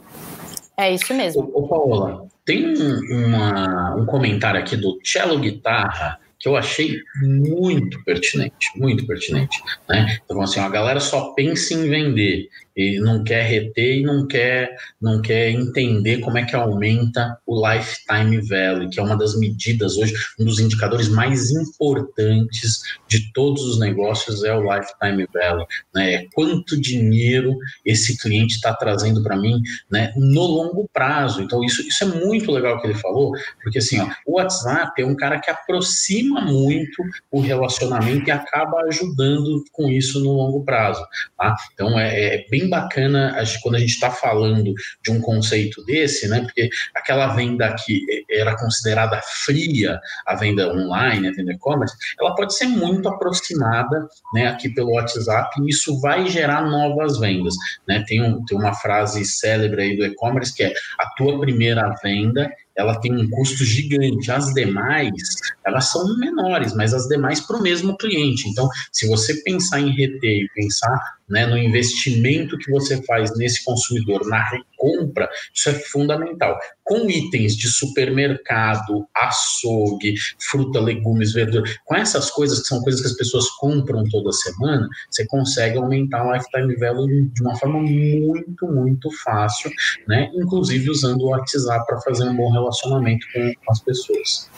É isso mesmo. Ô, Paola, tem uma, um comentário aqui do Cello Guitarra que eu achei muito pertinente, muito pertinente. Né? Então, assim, a galera só pensa em vender e não quer reter e não quer, não quer entender como é que aumenta o lifetime value, que é uma das medidas hoje, um dos indicadores mais importantes de todos os negócios é o lifetime value, né? É quanto dinheiro esse cliente está trazendo para mim, né? No longo prazo. Então isso, isso é muito legal que ele falou, porque assim, ó, o WhatsApp é um cara que aproxima muito o relacionamento e acaba ajudando com isso no longo prazo, tá? Então é, é bem bacana quando a gente está falando de um conceito desse, né? Porque aquela venda que era considerada fria, a venda online, a venda e-commerce, ela pode ser muito aproximada, né? Aqui pelo WhatsApp, e isso vai gerar novas vendas, né? Tem, um, tem uma frase célebre aí do e-commerce que é a tua primeira venda ela tem um custo gigante. As demais, elas são menores, mas as demais para o mesmo cliente. Então, se você pensar em reter e pensar né, no investimento que você faz nesse consumidor, na compra, isso é fundamental. Com itens de supermercado, açougue, fruta, legumes, verdura, com essas coisas que são coisas que as pessoas compram toda semana, você consegue aumentar o lifetime value de uma forma muito, muito fácil, né? Inclusive usando o WhatsApp para fazer um bom relacionamento com as pessoas.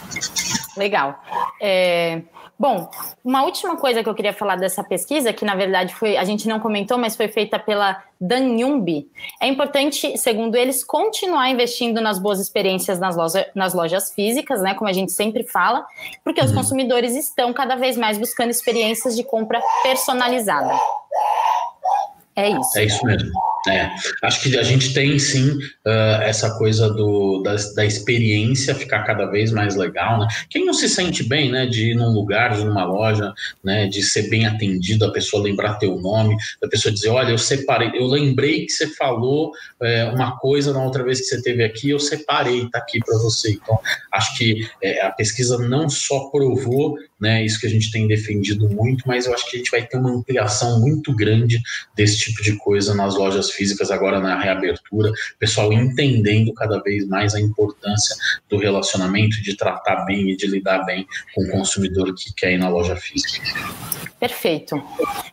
Legal. É, Bom, uma última coisa que eu queria falar dessa pesquisa, que na verdade foi, a gente não comentou, mas foi feita pela Danyumbi. É importante, segundo eles, continuar investindo nas boas experiências nas, loja, nas lojas físicas, né? Como a gente sempre fala, porque os uhum. consumidores estão cada vez mais buscando experiências de compra personalizada. É isso. É isso mesmo. É, acho que a gente tem sim uh, essa coisa do, da, da, experiência ficar cada vez mais legal, né? Quem não se sente bem, né, de ir num lugar, de numa loja, né, de ser bem atendido, a pessoa lembrar teu nome, a pessoa dizer, olha, eu separei, eu lembrei que você falou é, uma coisa na outra vez que você teve aqui, eu separei, tá aqui para você. Então, acho que é, a pesquisa não só provou né? Isso que a gente tem defendido muito, mas eu acho que a gente vai ter uma ampliação muito grande desse tipo de coisa nas lojas físicas agora na reabertura, pessoal entendendo cada vez mais a importância do relacionamento, de tratar bem e de lidar bem com o consumidor que quer ir na loja física. Perfeito.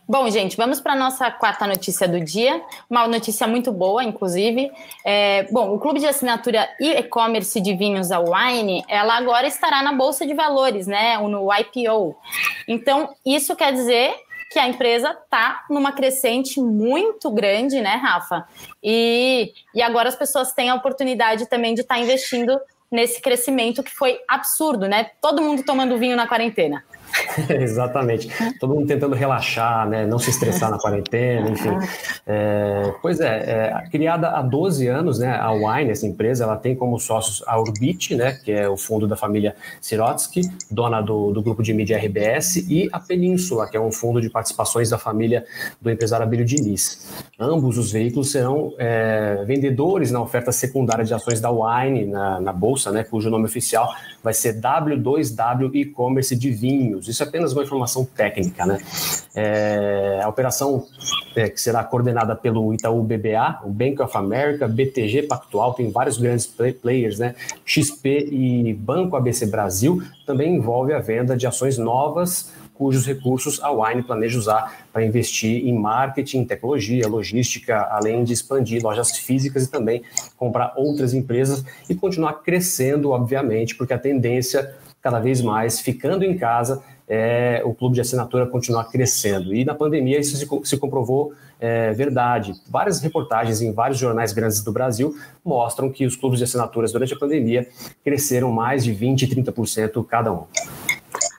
Bom, gente, vamos para a nossa quarta notícia do dia. Uma notícia muito boa, inclusive. É, bom, o clube de assinatura e e-commerce de vinhos, a Wine, ela agora estará na Bolsa de Valores, né? No IPO. Então, isso quer dizer que a empresa está numa crescente muito grande, né, Rafa? E, e agora as pessoas têm a oportunidade também de estar tá investindo nesse crescimento que foi absurdo, né? Todo mundo tomando vinho na quarentena. Exatamente. Todo mundo tentando relaxar, né? não se estressar na quarentena, enfim. É, pois é, é, criada há 12 anos, né? a Wine, essa empresa, ela tem como sócios a Urbit, né? que é o fundo da família Sirotsky, dona do, do grupo de mídia RBS, e a Península, que é um fundo de participações da família do empresário Abílio Diniz. Ambos os veículos serão é, vendedores na oferta secundária de ações da Wine na, na Bolsa, né? cujo nome oficial vai ser W2W E-Commerce de Isso é apenas uma informação técnica, né? É, a operação é, que será coordenada pelo Itaú BBA, o Bank of America, BTG Pactual, tem vários grandes play players, né? XP e Banco ABC Brasil, também envolve a venda de ações novas cujos recursos a Wine planeja usar para investir em marketing, tecnologia, logística, além de expandir lojas físicas e também comprar outras empresas e continuar crescendo, obviamente, porque a tendência cada vez mais ficando em casa é, o clube de assinatura continuar crescendo. E na pandemia isso se, se comprovou é, verdade. Várias reportagens em vários jornais grandes do Brasil mostram que os clubes de assinaturas durante a pandemia cresceram mais de 20% e 30% cada um.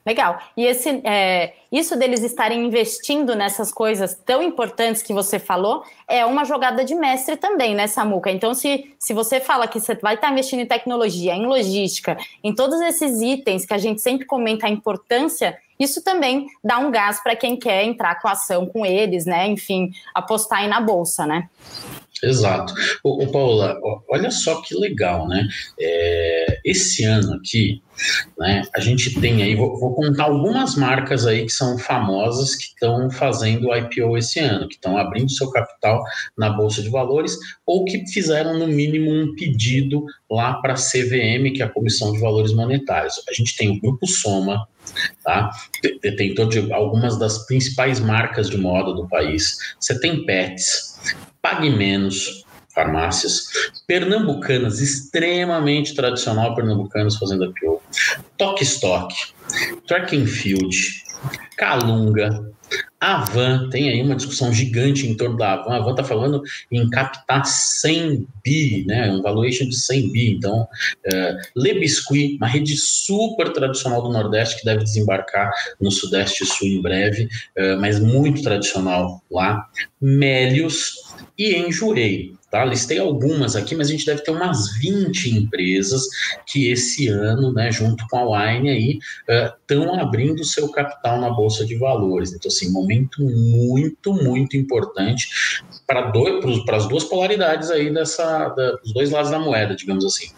Legal. E esse, é, isso deles estarem investindo nessas coisas tão importantes que você falou é uma jogada de mestre também, né, Samuca? Então, se, se você fala que você vai estar investindo em tecnologia, em logística, em todos esses itens que a gente sempre comenta a importância, isso também dá um gás para quem quer entrar com ação com eles, né? Enfim, apostar aí na bolsa, né? Exato. Ô, ô Paula, olha só que legal, né? É, esse ano aqui, né, a gente tem aí, vou, vou, contar algumas marcas aí que são famosas que estão fazendo IPO esse ano, que estão abrindo seu capital na Bolsa de Valores ou que fizeram, no mínimo, um pedido lá para a CVM, que é a Comissão de Valores Monetários. A gente tem o Grupo Soma, tá? detentor de algumas das principais marcas de moda do país. Você tem Pets, Pague Menos, farmácias, pernambucanas, extremamente tradicional pernambucanas fazendo IPO, Toque Stock, Track and Field, Calunga, a Van, tem aí uma discussão gigante em torno da Van. A Van está falando em captar 100 bi, né, um valuation de 100 bi. Então, Biscuit, uma rede super tradicional do Nordeste que deve desembarcar no Sudeste e Sul em breve, uh, mas muito tradicional lá. Mélios e Enjoei. Tá? Listei algumas aqui, mas a gente deve ter umas 20 empresas que esse ano, né, junto com a Wine aí, estão uh, abrindo seu capital na Bolsa de Valores. Então, assim, momento muito, muito importante para as duas polaridades aí dessa, da, dos dois lados da moeda, digamos assim.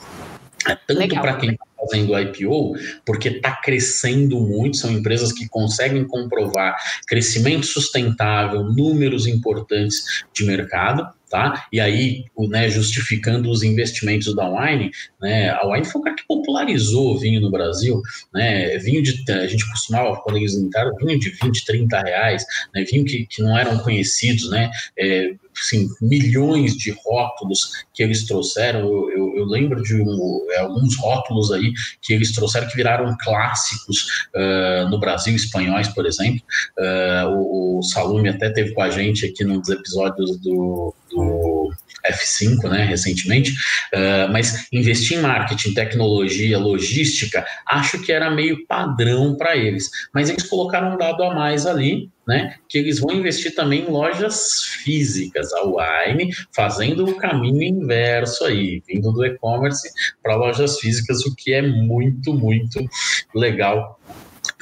É tanto para quem está fazendo IPO, porque está crescendo muito, são empresas que conseguem comprovar crescimento sustentável, números importantes de mercado, tá? E aí, né, justificando os investimentos da Wine, né, a Wine foi o cara que popularizou o vinho no Brasil, né, vinho de, a gente costumava, quando eles entraram, vinho de 20, 30 reais, né, vinho que, que não eram conhecidos, né, é, assim, milhões de rótulos que eles trouxeram. Eu, eu, eu lembro de um, é, alguns rótulos aí que eles trouxeram que viraram clássicos uh, no Brasil, espanhóis, por exemplo. Uh, o, o Salume até teve com a gente aqui nos episódios do, do F5, né, recentemente, uh, mas investir em marketing, tecnologia, logística, acho que era meio padrão para eles. Mas eles colocaram um dado a mais ali, né, que eles vão investir também em lojas físicas, a Wine, fazendo o caminho inverso aí, vindo do e-commerce para lojas físicas, o que é muito, muito legal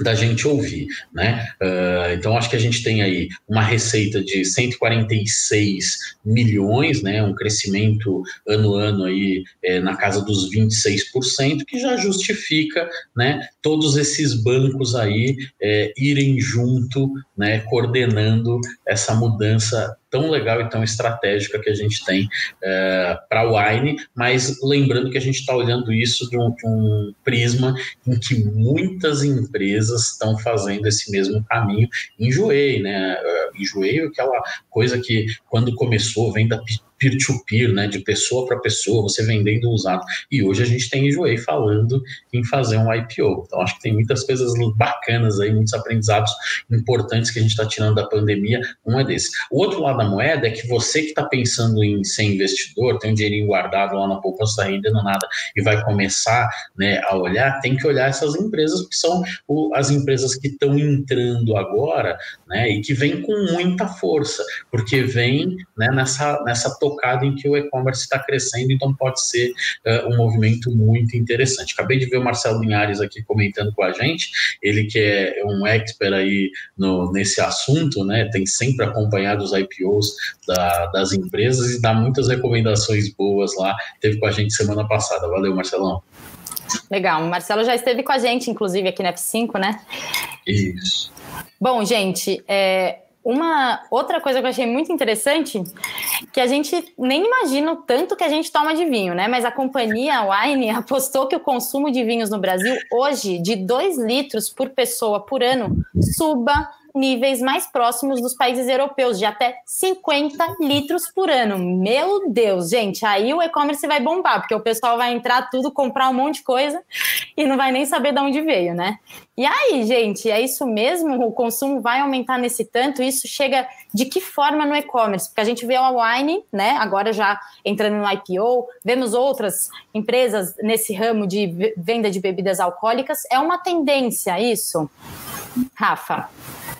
da gente ouvir, né? Uh, então acho que a gente tem aí uma receita de 146 milhões, né? Um crescimento ano a ano aí é, na casa dos 26%, que já justifica, né? Todos esses bancos aí é, irem junto, né? Coordenando essa mudança tão legal e tão estratégica que a gente tem é, para a Wine, mas lembrando que a gente está olhando isso de um, de um, prisma em que muitas empresas estão fazendo esse mesmo caminho. Enjoei, né? É, enjoei aquela coisa que quando começou, venda peer-to-peer, né, de pessoa para pessoa, você vendendo usado. E hoje a gente tem Enjoei falando em fazer um IPO. Então acho que tem muitas coisas bacanas aí, muitos aprendizados importantes que a gente está tirando da pandemia. Um é desse. O outro lado da moeda é que você que está pensando em ser investidor, tem um dinheirinho guardado lá na poupança, está rendendo nada e vai começar né, a olhar, tem que olhar essas empresas, que são o, as empresas que estão entrando agora né, e que vêm com muita força, porque vem né, nessa, nessa tocado em que o e-commerce está crescendo, então pode ser uh, um movimento muito interessante. Acabei de ver o Marcelo Linhares aqui comentando com a gente, ele que é um expert aí no, nesse assunto, né, tem sempre acompanhado os IPOs da, das empresas e dá muitas recomendações boas lá, teve com a gente semana passada. Valeu, Marcelão. Legal, o Marcelo já esteve com a gente, inclusive, aqui na F5, né? Isso. Bom, gente, é, uma outra coisa que eu achei muito interessante, que a gente nem imagina o tanto que a gente toma de vinho, né? Mas a companhia Wine apostou que o consumo de vinhos no Brasil hoje, de 2 litros por pessoa por ano, suba níveis mais próximos dos países europeus, de até 50 litros por ano. Meu Deus, gente, aí o e-commerce vai bombar, porque o pessoal vai entrar tudo, comprar um monte de coisa e não vai nem saber de onde veio, né? E aí, gente, é isso mesmo? O consumo vai aumentar nesse tanto? Isso chega de que forma no e-commerce? Porque a gente vê a Wine, né, agora já entrando no IPO, vemos outras empresas nesse ramo de venda de bebidas alcoólicas. É uma tendência isso? Rafa.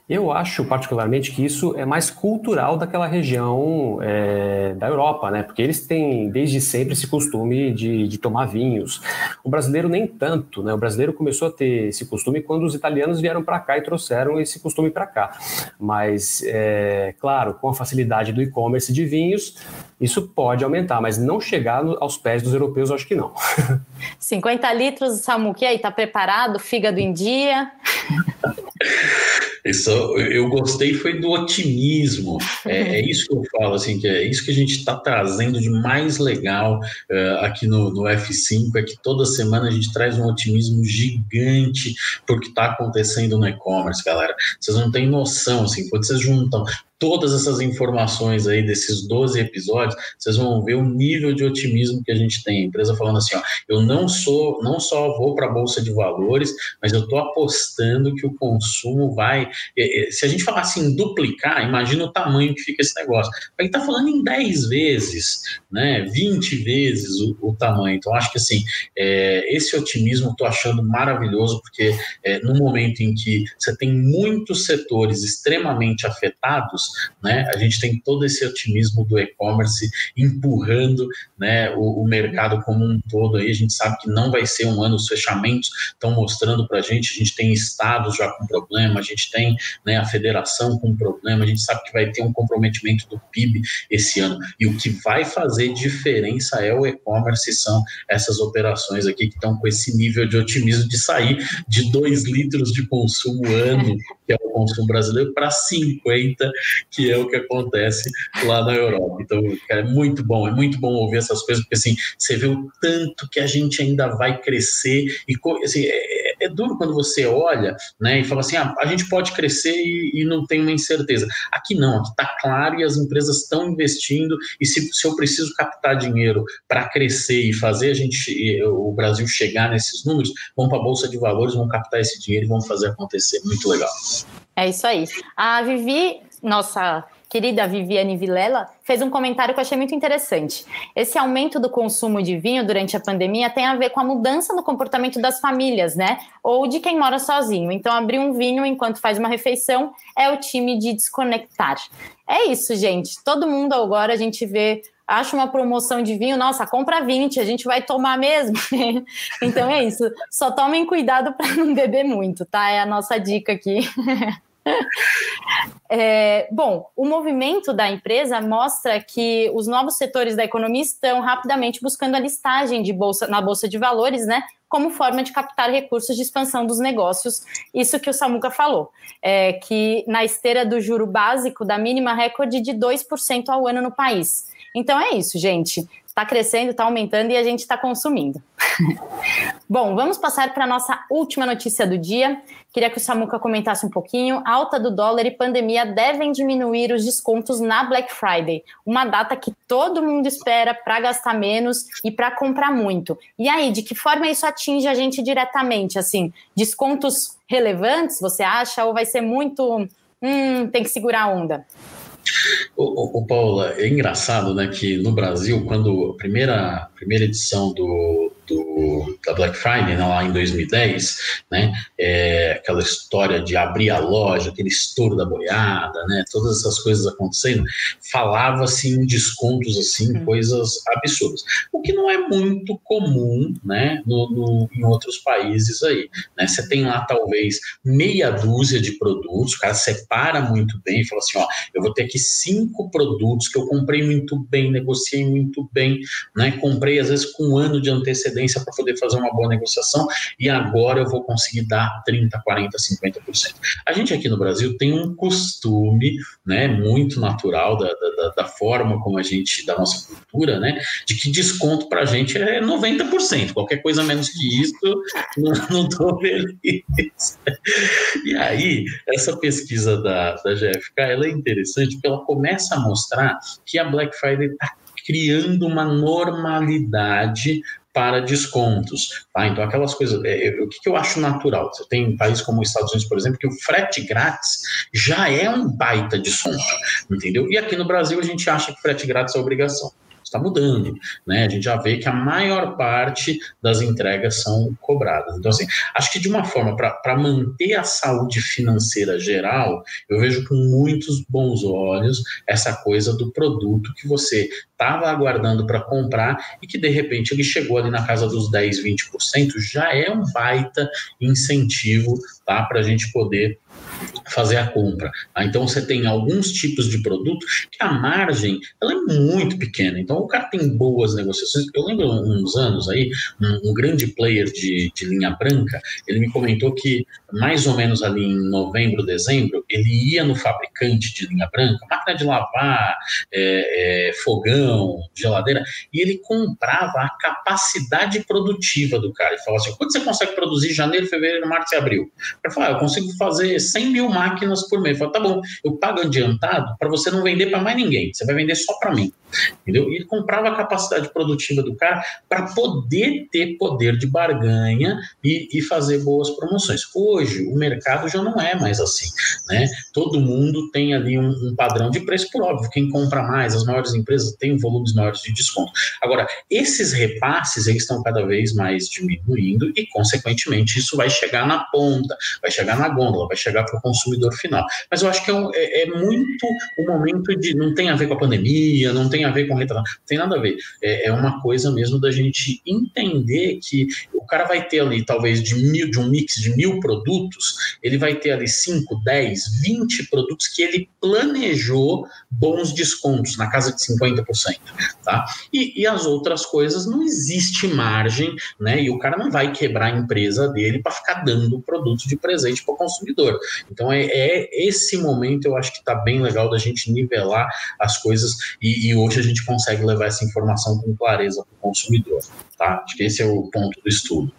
Eu acho particularmente que isso é mais cultural daquela região é, da Europa, né? Porque eles têm desde sempre esse costume de, de, tomar vinhos. O brasileiro nem tanto, né? O brasileiro começou a ter esse costume quando os italianos vieram para cá e trouxeram esse costume para cá. Mas, é, claro, com a facilidade do e-commerce de vinhos, isso pode aumentar, mas não chegar no, aos pés dos europeus, eu acho que não. 50 litros, Samuque, aí tá preparado? Fígado em dia? Isso, eu gostei foi do otimismo. É, é, isso que eu falo, assim, que é isso que a gente está trazendo de mais legal uh, aqui no, no, F5, é que toda semana a gente traz um otimismo gigante porque está acontecendo no e-commerce, galera. Vocês não têm noção, assim, quando vocês juntam todas essas informações aí desses 12 episódios, vocês vão ver o nível de otimismo que a gente tem. A empresa falando assim, ó, eu não sou, não só vou para a bolsa de valores, mas eu estou apostando que o consumo vai. Se a gente falar assim, duplicar, imagina o tamanho que fica esse negócio. A gente está falando em 10 vezes, né? 20 vezes o, o tamanho. Então, acho que assim, é, esse otimismo eu estou achando maravilhoso, porque é, no momento em que você tem muitos setores extremamente afetados, né? A gente tem todo esse otimismo do e-commerce empurrando, né, o, o, mercado como um todo aí. A gente sabe que não vai ser um ano, os fechamentos estão mostrando para a gente. A gente tem estados já com problema, a gente tem né, a federação com problema, a gente sabe que vai ter um comprometimento do PIB esse ano. E o que vai fazer diferença é o e-commerce, são essas operações aqui que estão com esse nível de otimismo de sair de 2 litros de consumo ano, que é o consumo brasileiro, para 50 que é o que acontece lá na Europa. Então, é muito bom, é muito bom ouvir essas coisas, porque assim, você vê o tanto que a gente ainda vai crescer e assim, é, é duro quando você olha né, e fala assim: ah, a gente pode crescer e, e não tem uma incerteza. Aqui não, aqui está claro e as empresas estão investindo, e se, se eu preciso captar dinheiro para crescer e fazer a gente, o Brasil chegar nesses números, vamos para a Bolsa de Valores, vamos captar esse dinheiro e vamos fazer acontecer. Muito legal. É isso aí. A Vivi, nossa querida Viviane Vilela, fez um comentário que eu achei muito interessante. Esse aumento do consumo de vinho durante a pandemia tem a ver com a mudança no comportamento das famílias, né? Ou de quem mora sozinho. Então, abrir um vinho enquanto faz uma refeição é o time de desconectar. É isso, gente. Todo mundo agora a gente vê acha uma promoção de vinho, nossa, compra 20, a gente vai tomar mesmo. então é isso. Só tomem cuidado para não beber muito, tá? É a nossa dica aqui. É, bom, o movimento da empresa mostra que os novos setores da economia estão rapidamente buscando a listagem de bolsa, na Bolsa de Valores, né? Como forma de captar recursos de expansão dos negócios. Isso que o Samuca falou. É, que na esteira do juro básico da mínima recorde de 2% ao ano no país. Então é isso, gente está crescendo, está aumentando e a gente está consumindo. Bom, vamos passar para a nossa última notícia do dia. Queria que o Samuca comentasse um pouquinho. Alta do dólar e pandemia devem diminuir os descontos na Black Friday, uma data que todo mundo espera para gastar menos e para comprar muito. E aí, de que forma isso atinge a gente diretamente? Assim, descontos relevantes, você acha? Ou vai ser muito. Hum, tem que segurar a onda? O, o, o, Paula, é engraçado, né, que no Brasil, quando a primeira, primeira edição do, do, da Black Friday, né, lá em 2010, né, é, aquela história de abrir a loja, aquele estouro da boiada, né, todas essas coisas acontecendo, falava-se em descontos assim, uhum. coisas absurdas. O que não é muito comum, né, no, no, em outros países aí, né, você tem lá talvez meia dúzia de produtos, o cara separa muito bem e fala assim, ó, eu vou ter aqui cinco produtos que eu comprei muito bem, negociei muito bem, né, comprei às vezes com um ano de antecedência para poder fazer uma boa negociação e agora eu vou conseguir dar 30, 40, 50%. A gente aqui no Brasil tem um costume, né, muito natural da, da, da forma como a gente, da nossa cultura, né, de que desconto para a gente é 90%, qualquer coisa menos que isso, não estou feliz. E aí, essa pesquisa da, da GFK, ela é interessante porque ela começa a mostrar que a Black Friday está criando uma normalidade para descontos. Tá? Então, aquelas coisas. É, o que, que, eu acho natural? Você tem um país como os Estados Unidos, por exemplo, que o frete grátis já é um baita desconto, entendeu? E aqui no Brasil a gente acha que frete grátis é obrigação está mudando, né? A gente já vê que a maior parte das entregas são cobradas. Então, assim, acho que de uma forma para manter a saúde financeira geral, eu vejo com muitos bons olhos essa coisa do produto que você estava aguardando para comprar e que de repente ele chegou ali na casa dos 10, 20%, já é um baita incentivo tá, para a gente poder fazer a compra. Tá? Então você tem alguns tipos de produto que a margem ela é muito pequena. Então o cara tem boas negociações. Eu lembro uns anos aí, um, um grande player de, de, linha branca, ele me comentou que mais ou menos ali em novembro, dezembro, ele ia no fabricante de linha branca, máquina de lavar, é, é, fogão, geladeira, e ele comprava a capacidade produtiva do cara. E falava assim: quanto você consegue produzir janeiro, fevereiro, março e abril? Ele falou: ah, eu consigo fazer 100 mil máquinas por mês. Eu falei, tá bom, eu pago adiantado para você não vender para mais ninguém, você vai vender só para mim. Entendeu? E ele comprava a capacidade produtiva do cara para poder ter poder de barganha e, e, fazer boas promoções. Hoje, o mercado já não é mais assim. Né? Todo mundo tem ali um, um padrão de preço, por óbvio. Quem compra mais, as maiores empresas têm volumes maiores de desconto. Agora, esses repasses eles estão cada vez mais diminuindo e, consequentemente, isso vai chegar na ponta, vai chegar na gôndola, vai chegar para o consumidor final. Mas eu acho que é, é, é muito o momento de. Não tem a ver com a pandemia, não tem tem a ver com retração. Não tem nada a ver. É, é, uma coisa mesmo da gente entender que o cara vai ter ali, talvez, de mil, de um mix de mil produtos, ele vai ter ali 5, 10, 20 produtos que ele planejou bons descontos, na casa de 50%. Tá? E, e as outras coisas não existe margem, né? E o cara não vai quebrar a empresa dele para ficar dando produto de presente para o consumidor. Então é, é, esse momento eu acho que está bem legal da gente nivelar as coisas e, e, hoje a gente consegue levar essa informação com clareza para o consumidor. Tá? Acho que esse é o ponto do estudo.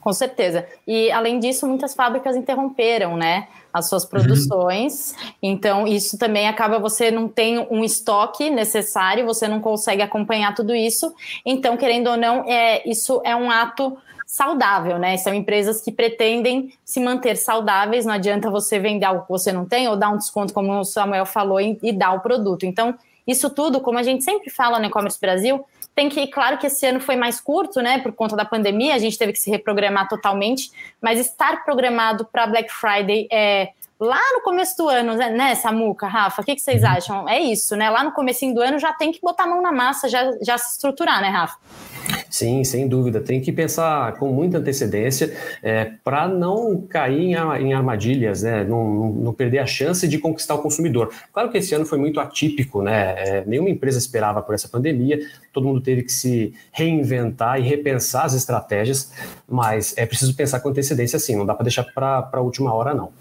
Com certeza. E além disso, muitas fábricas interromperam, né? as suas uhum. produções. Uhum. Então, isso também acaba, você não tem um estoque necessário, você não consegue acompanhar tudo isso. Então, querendo ou não, é, isso é um ato saudável, né? São empresas que pretendem se manter saudáveis, não adianta você vender algo que você não tem ou dar um desconto, como o Samuel falou, e, e dar o produto. Então, isso tudo, como a gente sempre fala no E-Commerce Brasil, tem que, claro que esse ano foi mais curto, né, por conta da pandemia, a gente teve que se reprogramar totalmente, mas estar programado para Black Friday é lá no começo do ano, né, né Samuca, Rafa, o que, que vocês uhum. acham? É isso, né? Lá no começo do ano já tem que botar a mão na massa, já, já se estruturar, né, Rafa? Sim, sem dúvida. Tem que pensar com muita antecedência é, para não cair em, em armadilhas, né? Não, não, perder a chance de conquistar o consumidor. Claro que esse ano foi muito atípico, né? É, nenhuma empresa esperava por essa pandemia, todo mundo teve que se reinventar e repensar as estratégias, mas é preciso pensar com antecedência sim, não dá para deixar para a última hora, não.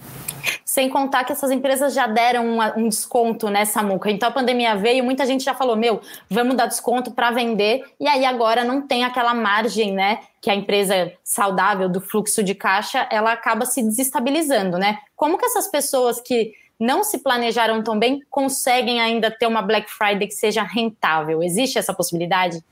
Sem contar que essas empresas já deram uma, um desconto nessa muca. Então a pandemia veio, muita gente já falou: meu, vamos dar desconto para vender, e aí agora não tem aquela margem, né? Que a empresa saudável do fluxo de caixa ela acaba se desestabilizando, né? Como que essas pessoas que não se planejaram tão bem conseguem ainda ter uma Black Friday que seja rentável? Existe essa possibilidade?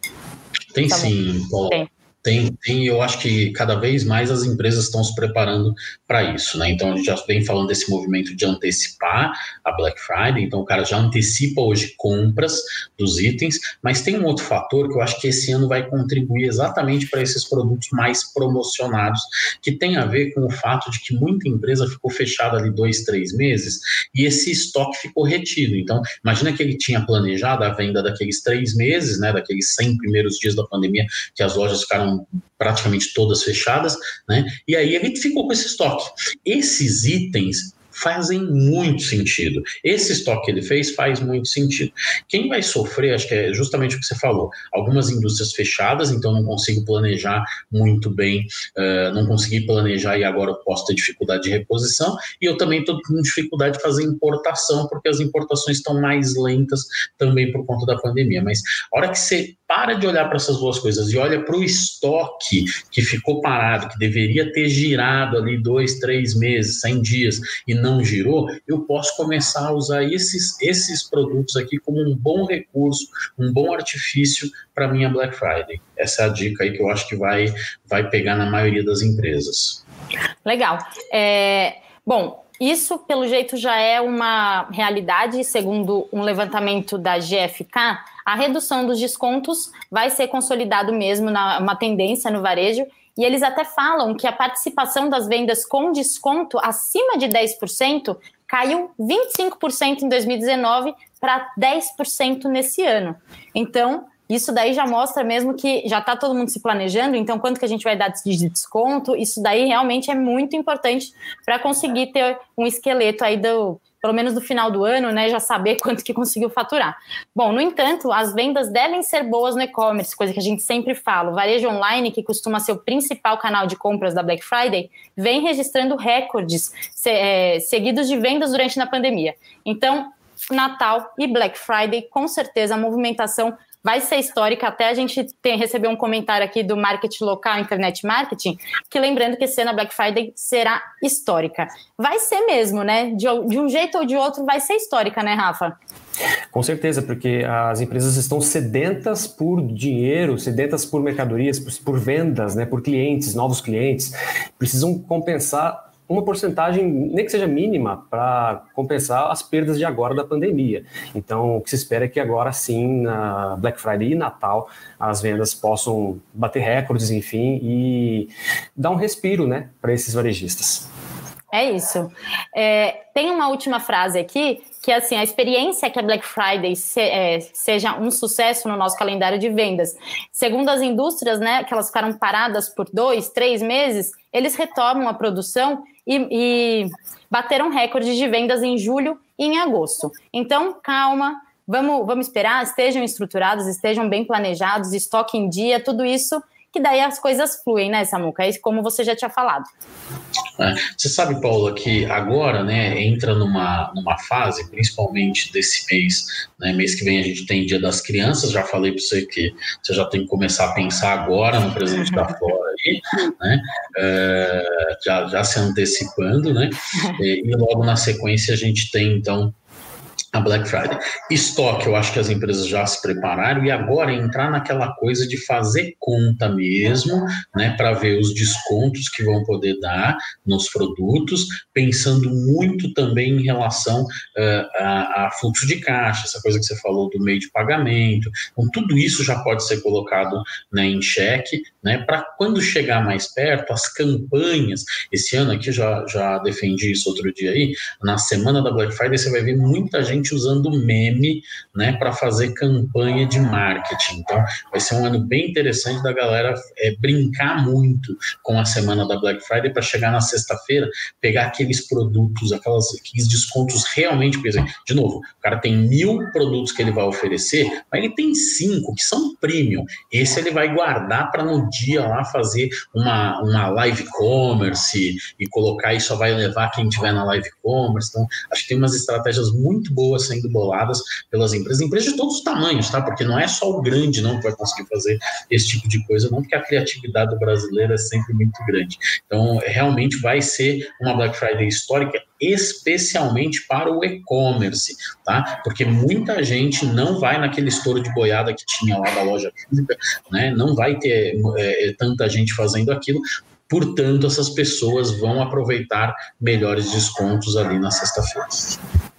Tem tá sim, Paulo. Tem. Tem, tem, eu acho que cada vez mais as empresas estão se preparando para isso, né? Então a gente já vem falando desse movimento de antecipar a Black Friday, então o cara já antecipa hoje compras dos itens, mas tem um outro fator que eu acho que esse ano vai contribuir exatamente para esses produtos mais promocionados, que tem a ver com o fato de que muita empresa ficou fechada ali dois, três meses e esse estoque ficou retido. Então, imagina que ele tinha planejado a venda daqueles três meses, né? Daqueles 100 primeiros dias da pandemia que as lojas ficaram praticamente todas fechadas, né? E aí a gente ficou com esse estoque. Esses itens fazem muito sentido. Esse estoque que ele fez faz muito sentido. Quem vai sofrer, acho que é justamente o que você falou, algumas indústrias fechadas, então não consigo planejar muito bem, uh, não consegui planejar e agora posso ter dificuldade de reposição, e eu também estou com dificuldade de fazer importação, porque as importações estão mais lentas também por conta da pandemia. Mas a hora que você para de olhar para essas duas coisas e olha para o estoque que ficou parado, que deveria ter girado ali dois, três meses, 100 dias e não girou, eu posso começar a usar esses, esses produtos aqui como um bom recurso, um bom artifício para minha Black Friday. Essa é a dica aí que eu acho que vai, vai pegar na maioria das empresas. Legal. É, bom, isso, pelo jeito, já é uma realidade, segundo um levantamento da GFK a redução dos descontos vai ser consolidado mesmo na uma tendência no varejo. E eles até falam que a participação das vendas com desconto acima de 10% caiu 25% em 2019 para 10% nesse ano. Então, isso daí já mostra mesmo que já está todo mundo se planejando, então quanto que a gente vai dar de desconto, isso daí realmente é muito importante para conseguir ter um esqueleto aí do, pelo menos no final do ano, né, já saber quanto que conseguiu faturar. Bom, no entanto, as vendas devem ser boas no e-commerce, coisa que a gente sempre fala. O varejo online, que costuma ser o principal canal de compras da Black Friday, vem registrando recordes é, seguidos de vendas durante a pandemia. Então, Natal e Black Friday, com certeza a movimentação vai ser histórica. Até a gente tem, receber um comentário aqui do marketing local, internet marketing, que lembrando que esse ano a Black Friday será histórica. Vai ser mesmo, né? De, de um jeito ou de outro vai ser histórica, né, Rafa? Com certeza, porque as empresas estão sedentas por dinheiro, sedentas por mercadorias, por, por vendas, né, por clientes, novos clientes, precisam compensar uma porcentagem, nem que seja mínima, para compensar as perdas de agora da pandemia. Então, o que se espera é que agora sim, na Black Friday e Natal, as vendas possam bater recordes, enfim, e dar um respiro né, para esses varejistas. É isso. É, tem uma última frase aqui que assim a experiência é que a Black Friday se, é, seja um sucesso no nosso calendário de vendas. Segundo as indústrias, né, que elas ficaram paradas por dois, três meses, eles retomam a produção e, e bateram recordes de vendas em julho e em agosto. Então, calma, vamos, vamos esperar, estejam estruturados, estejam bem planejados, estoque em dia, tudo isso que daí as coisas fluem, né, Samuca? É como você já tinha falado. É, você sabe, Paula, que agora, né, entra numa, numa fase, principalmente desse mês, né, mês que vem a gente tem Dia das Crianças, já falei para você que você já tem que começar a pensar agora no presente da Flora né, é, já, já se antecipando, né, e, e logo na sequência a gente tem, então, a Black Friday. Estoque, eu acho que as empresas já se prepararam e agora entrar naquela coisa de fazer conta mesmo, né, para ver os descontos que vão poder dar nos produtos, pensando muito também em relação uh, a, a, fluxo de caixa, essa coisa que você falou do meio de pagamento. Então, tudo isso já pode ser colocado né, em xeque, né, para quando chegar mais perto, as campanhas. Esse ano aqui já, já defendi isso outro dia aí, na semana da Black Friday você vai ver muita gente gente usando meme, né, para fazer campanha de marketing. Então, vai ser um ano bem interessante da galera é, brincar muito com a semana da Black Friday para chegar na sexta-feira, pegar aqueles produtos, aquelas, aqueles descontos realmente, por exemplo, de novo, o cara tem mil produtos que ele vai oferecer, mas ele tem cinco que são premium. Esse ele vai guardar para no dia lá fazer uma, uma live commerce e colocar e só vai levar quem tiver na live commerce. Então, acho que tem umas estratégias muito boas boas sendo boladas pelas empresas, empresas de todos os tamanhos, tá? Porque não é só o grande não que vai conseguir fazer esse tipo de coisa, não, porque a criatividade do brasileiro é sempre muito grande. Então, realmente vai ser uma Black Friday histórica especialmente para o e-commerce, tá? Porque muita gente não vai naquele estouro de boiada que tinha lá da loja física, né? Não vai ter é, tanta gente fazendo aquilo, portanto, essas pessoas vão aproveitar melhores descontos ali na sexta-feira.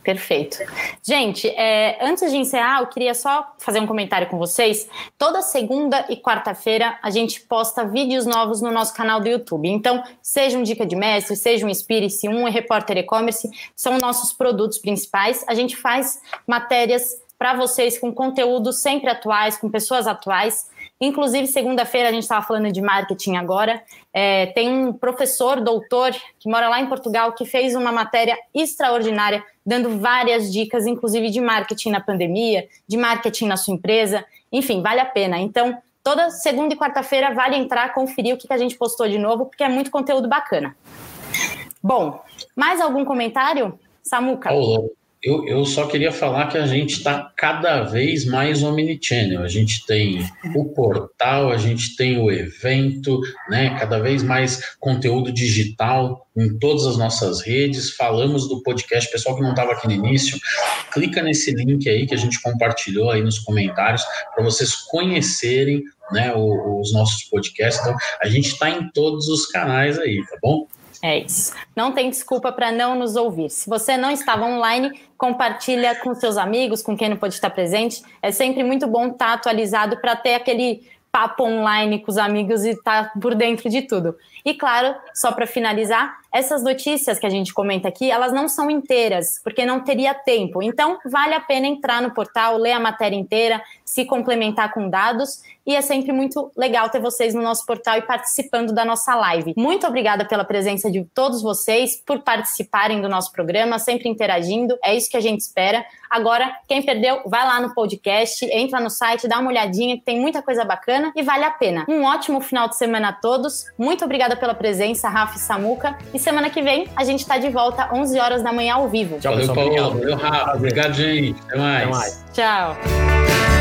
Perfeito. Gente, é, antes de encerrar, eu queria só fazer um comentário com vocês. Toda segunda e quarta-feira a gente posta vídeos novos no nosso canal do YouTube. Então, seja um Dica de Mestre, seja um Inspire-se, um Repórter E-Commerce, são nossos produtos principais. A gente faz matérias para vocês com conteúdo sempre atuais, com pessoas atuais. Inclusive, segunda-feira a gente estava falando de marketing agora. É, tem um professor, doutor, que mora lá em Portugal, que fez uma matéria extraordinária, dando várias dicas, inclusive de marketing na pandemia, de marketing na sua empresa. Enfim, vale a pena. Então, toda segunda e quarta-feira vale entrar, conferir o que a gente postou de novo, porque é muito conteúdo bacana. Bom, mais algum comentário? Samuca? Eu, eu só queria falar que a gente está cada vez mais omnichannel. A gente tem o portal, a gente tem o evento, né? Cada vez mais conteúdo digital em todas as nossas redes. Falamos do podcast, pessoal que não estava aqui no início, clica nesse link aí que a gente compartilhou aí nos comentários para vocês conhecerem né, os nossos podcasts. Então, a gente está em todos os canais aí, tá bom? É isso. Não tem desculpa para não nos ouvir. Se você não estava online, compartilha com seus amigos, com quem não pode estar presente. É sempre muito bom estar atualizado para ter aquele papo online com os amigos e estar por dentro de tudo. E claro, só para finalizar, essas notícias que a gente comenta aqui, elas não são inteiras, porque não teria tempo. Então, vale a pena entrar no portal, ler a matéria inteira, se complementar com dados, e é sempre muito legal ter vocês no nosso portal e participando da nossa live. Muito obrigada pela presença de todos vocês, por participarem do nosso programa, sempre interagindo, é isso que a gente espera. Agora, quem perdeu, vai lá no podcast, entra no site, dá uma olhadinha, que tem muita coisa bacana e vale a pena. Um ótimo final de semana a todos. Muito obrigada pela presença, Rafa e Samuca. E semana que vem a gente está de volta 11 horas da manhã ao vivo. Tchau, Valeu, pessoal. Paulo. Valeu, Rafa. Obrigado, gente. Até mais. Até mais. Tchau.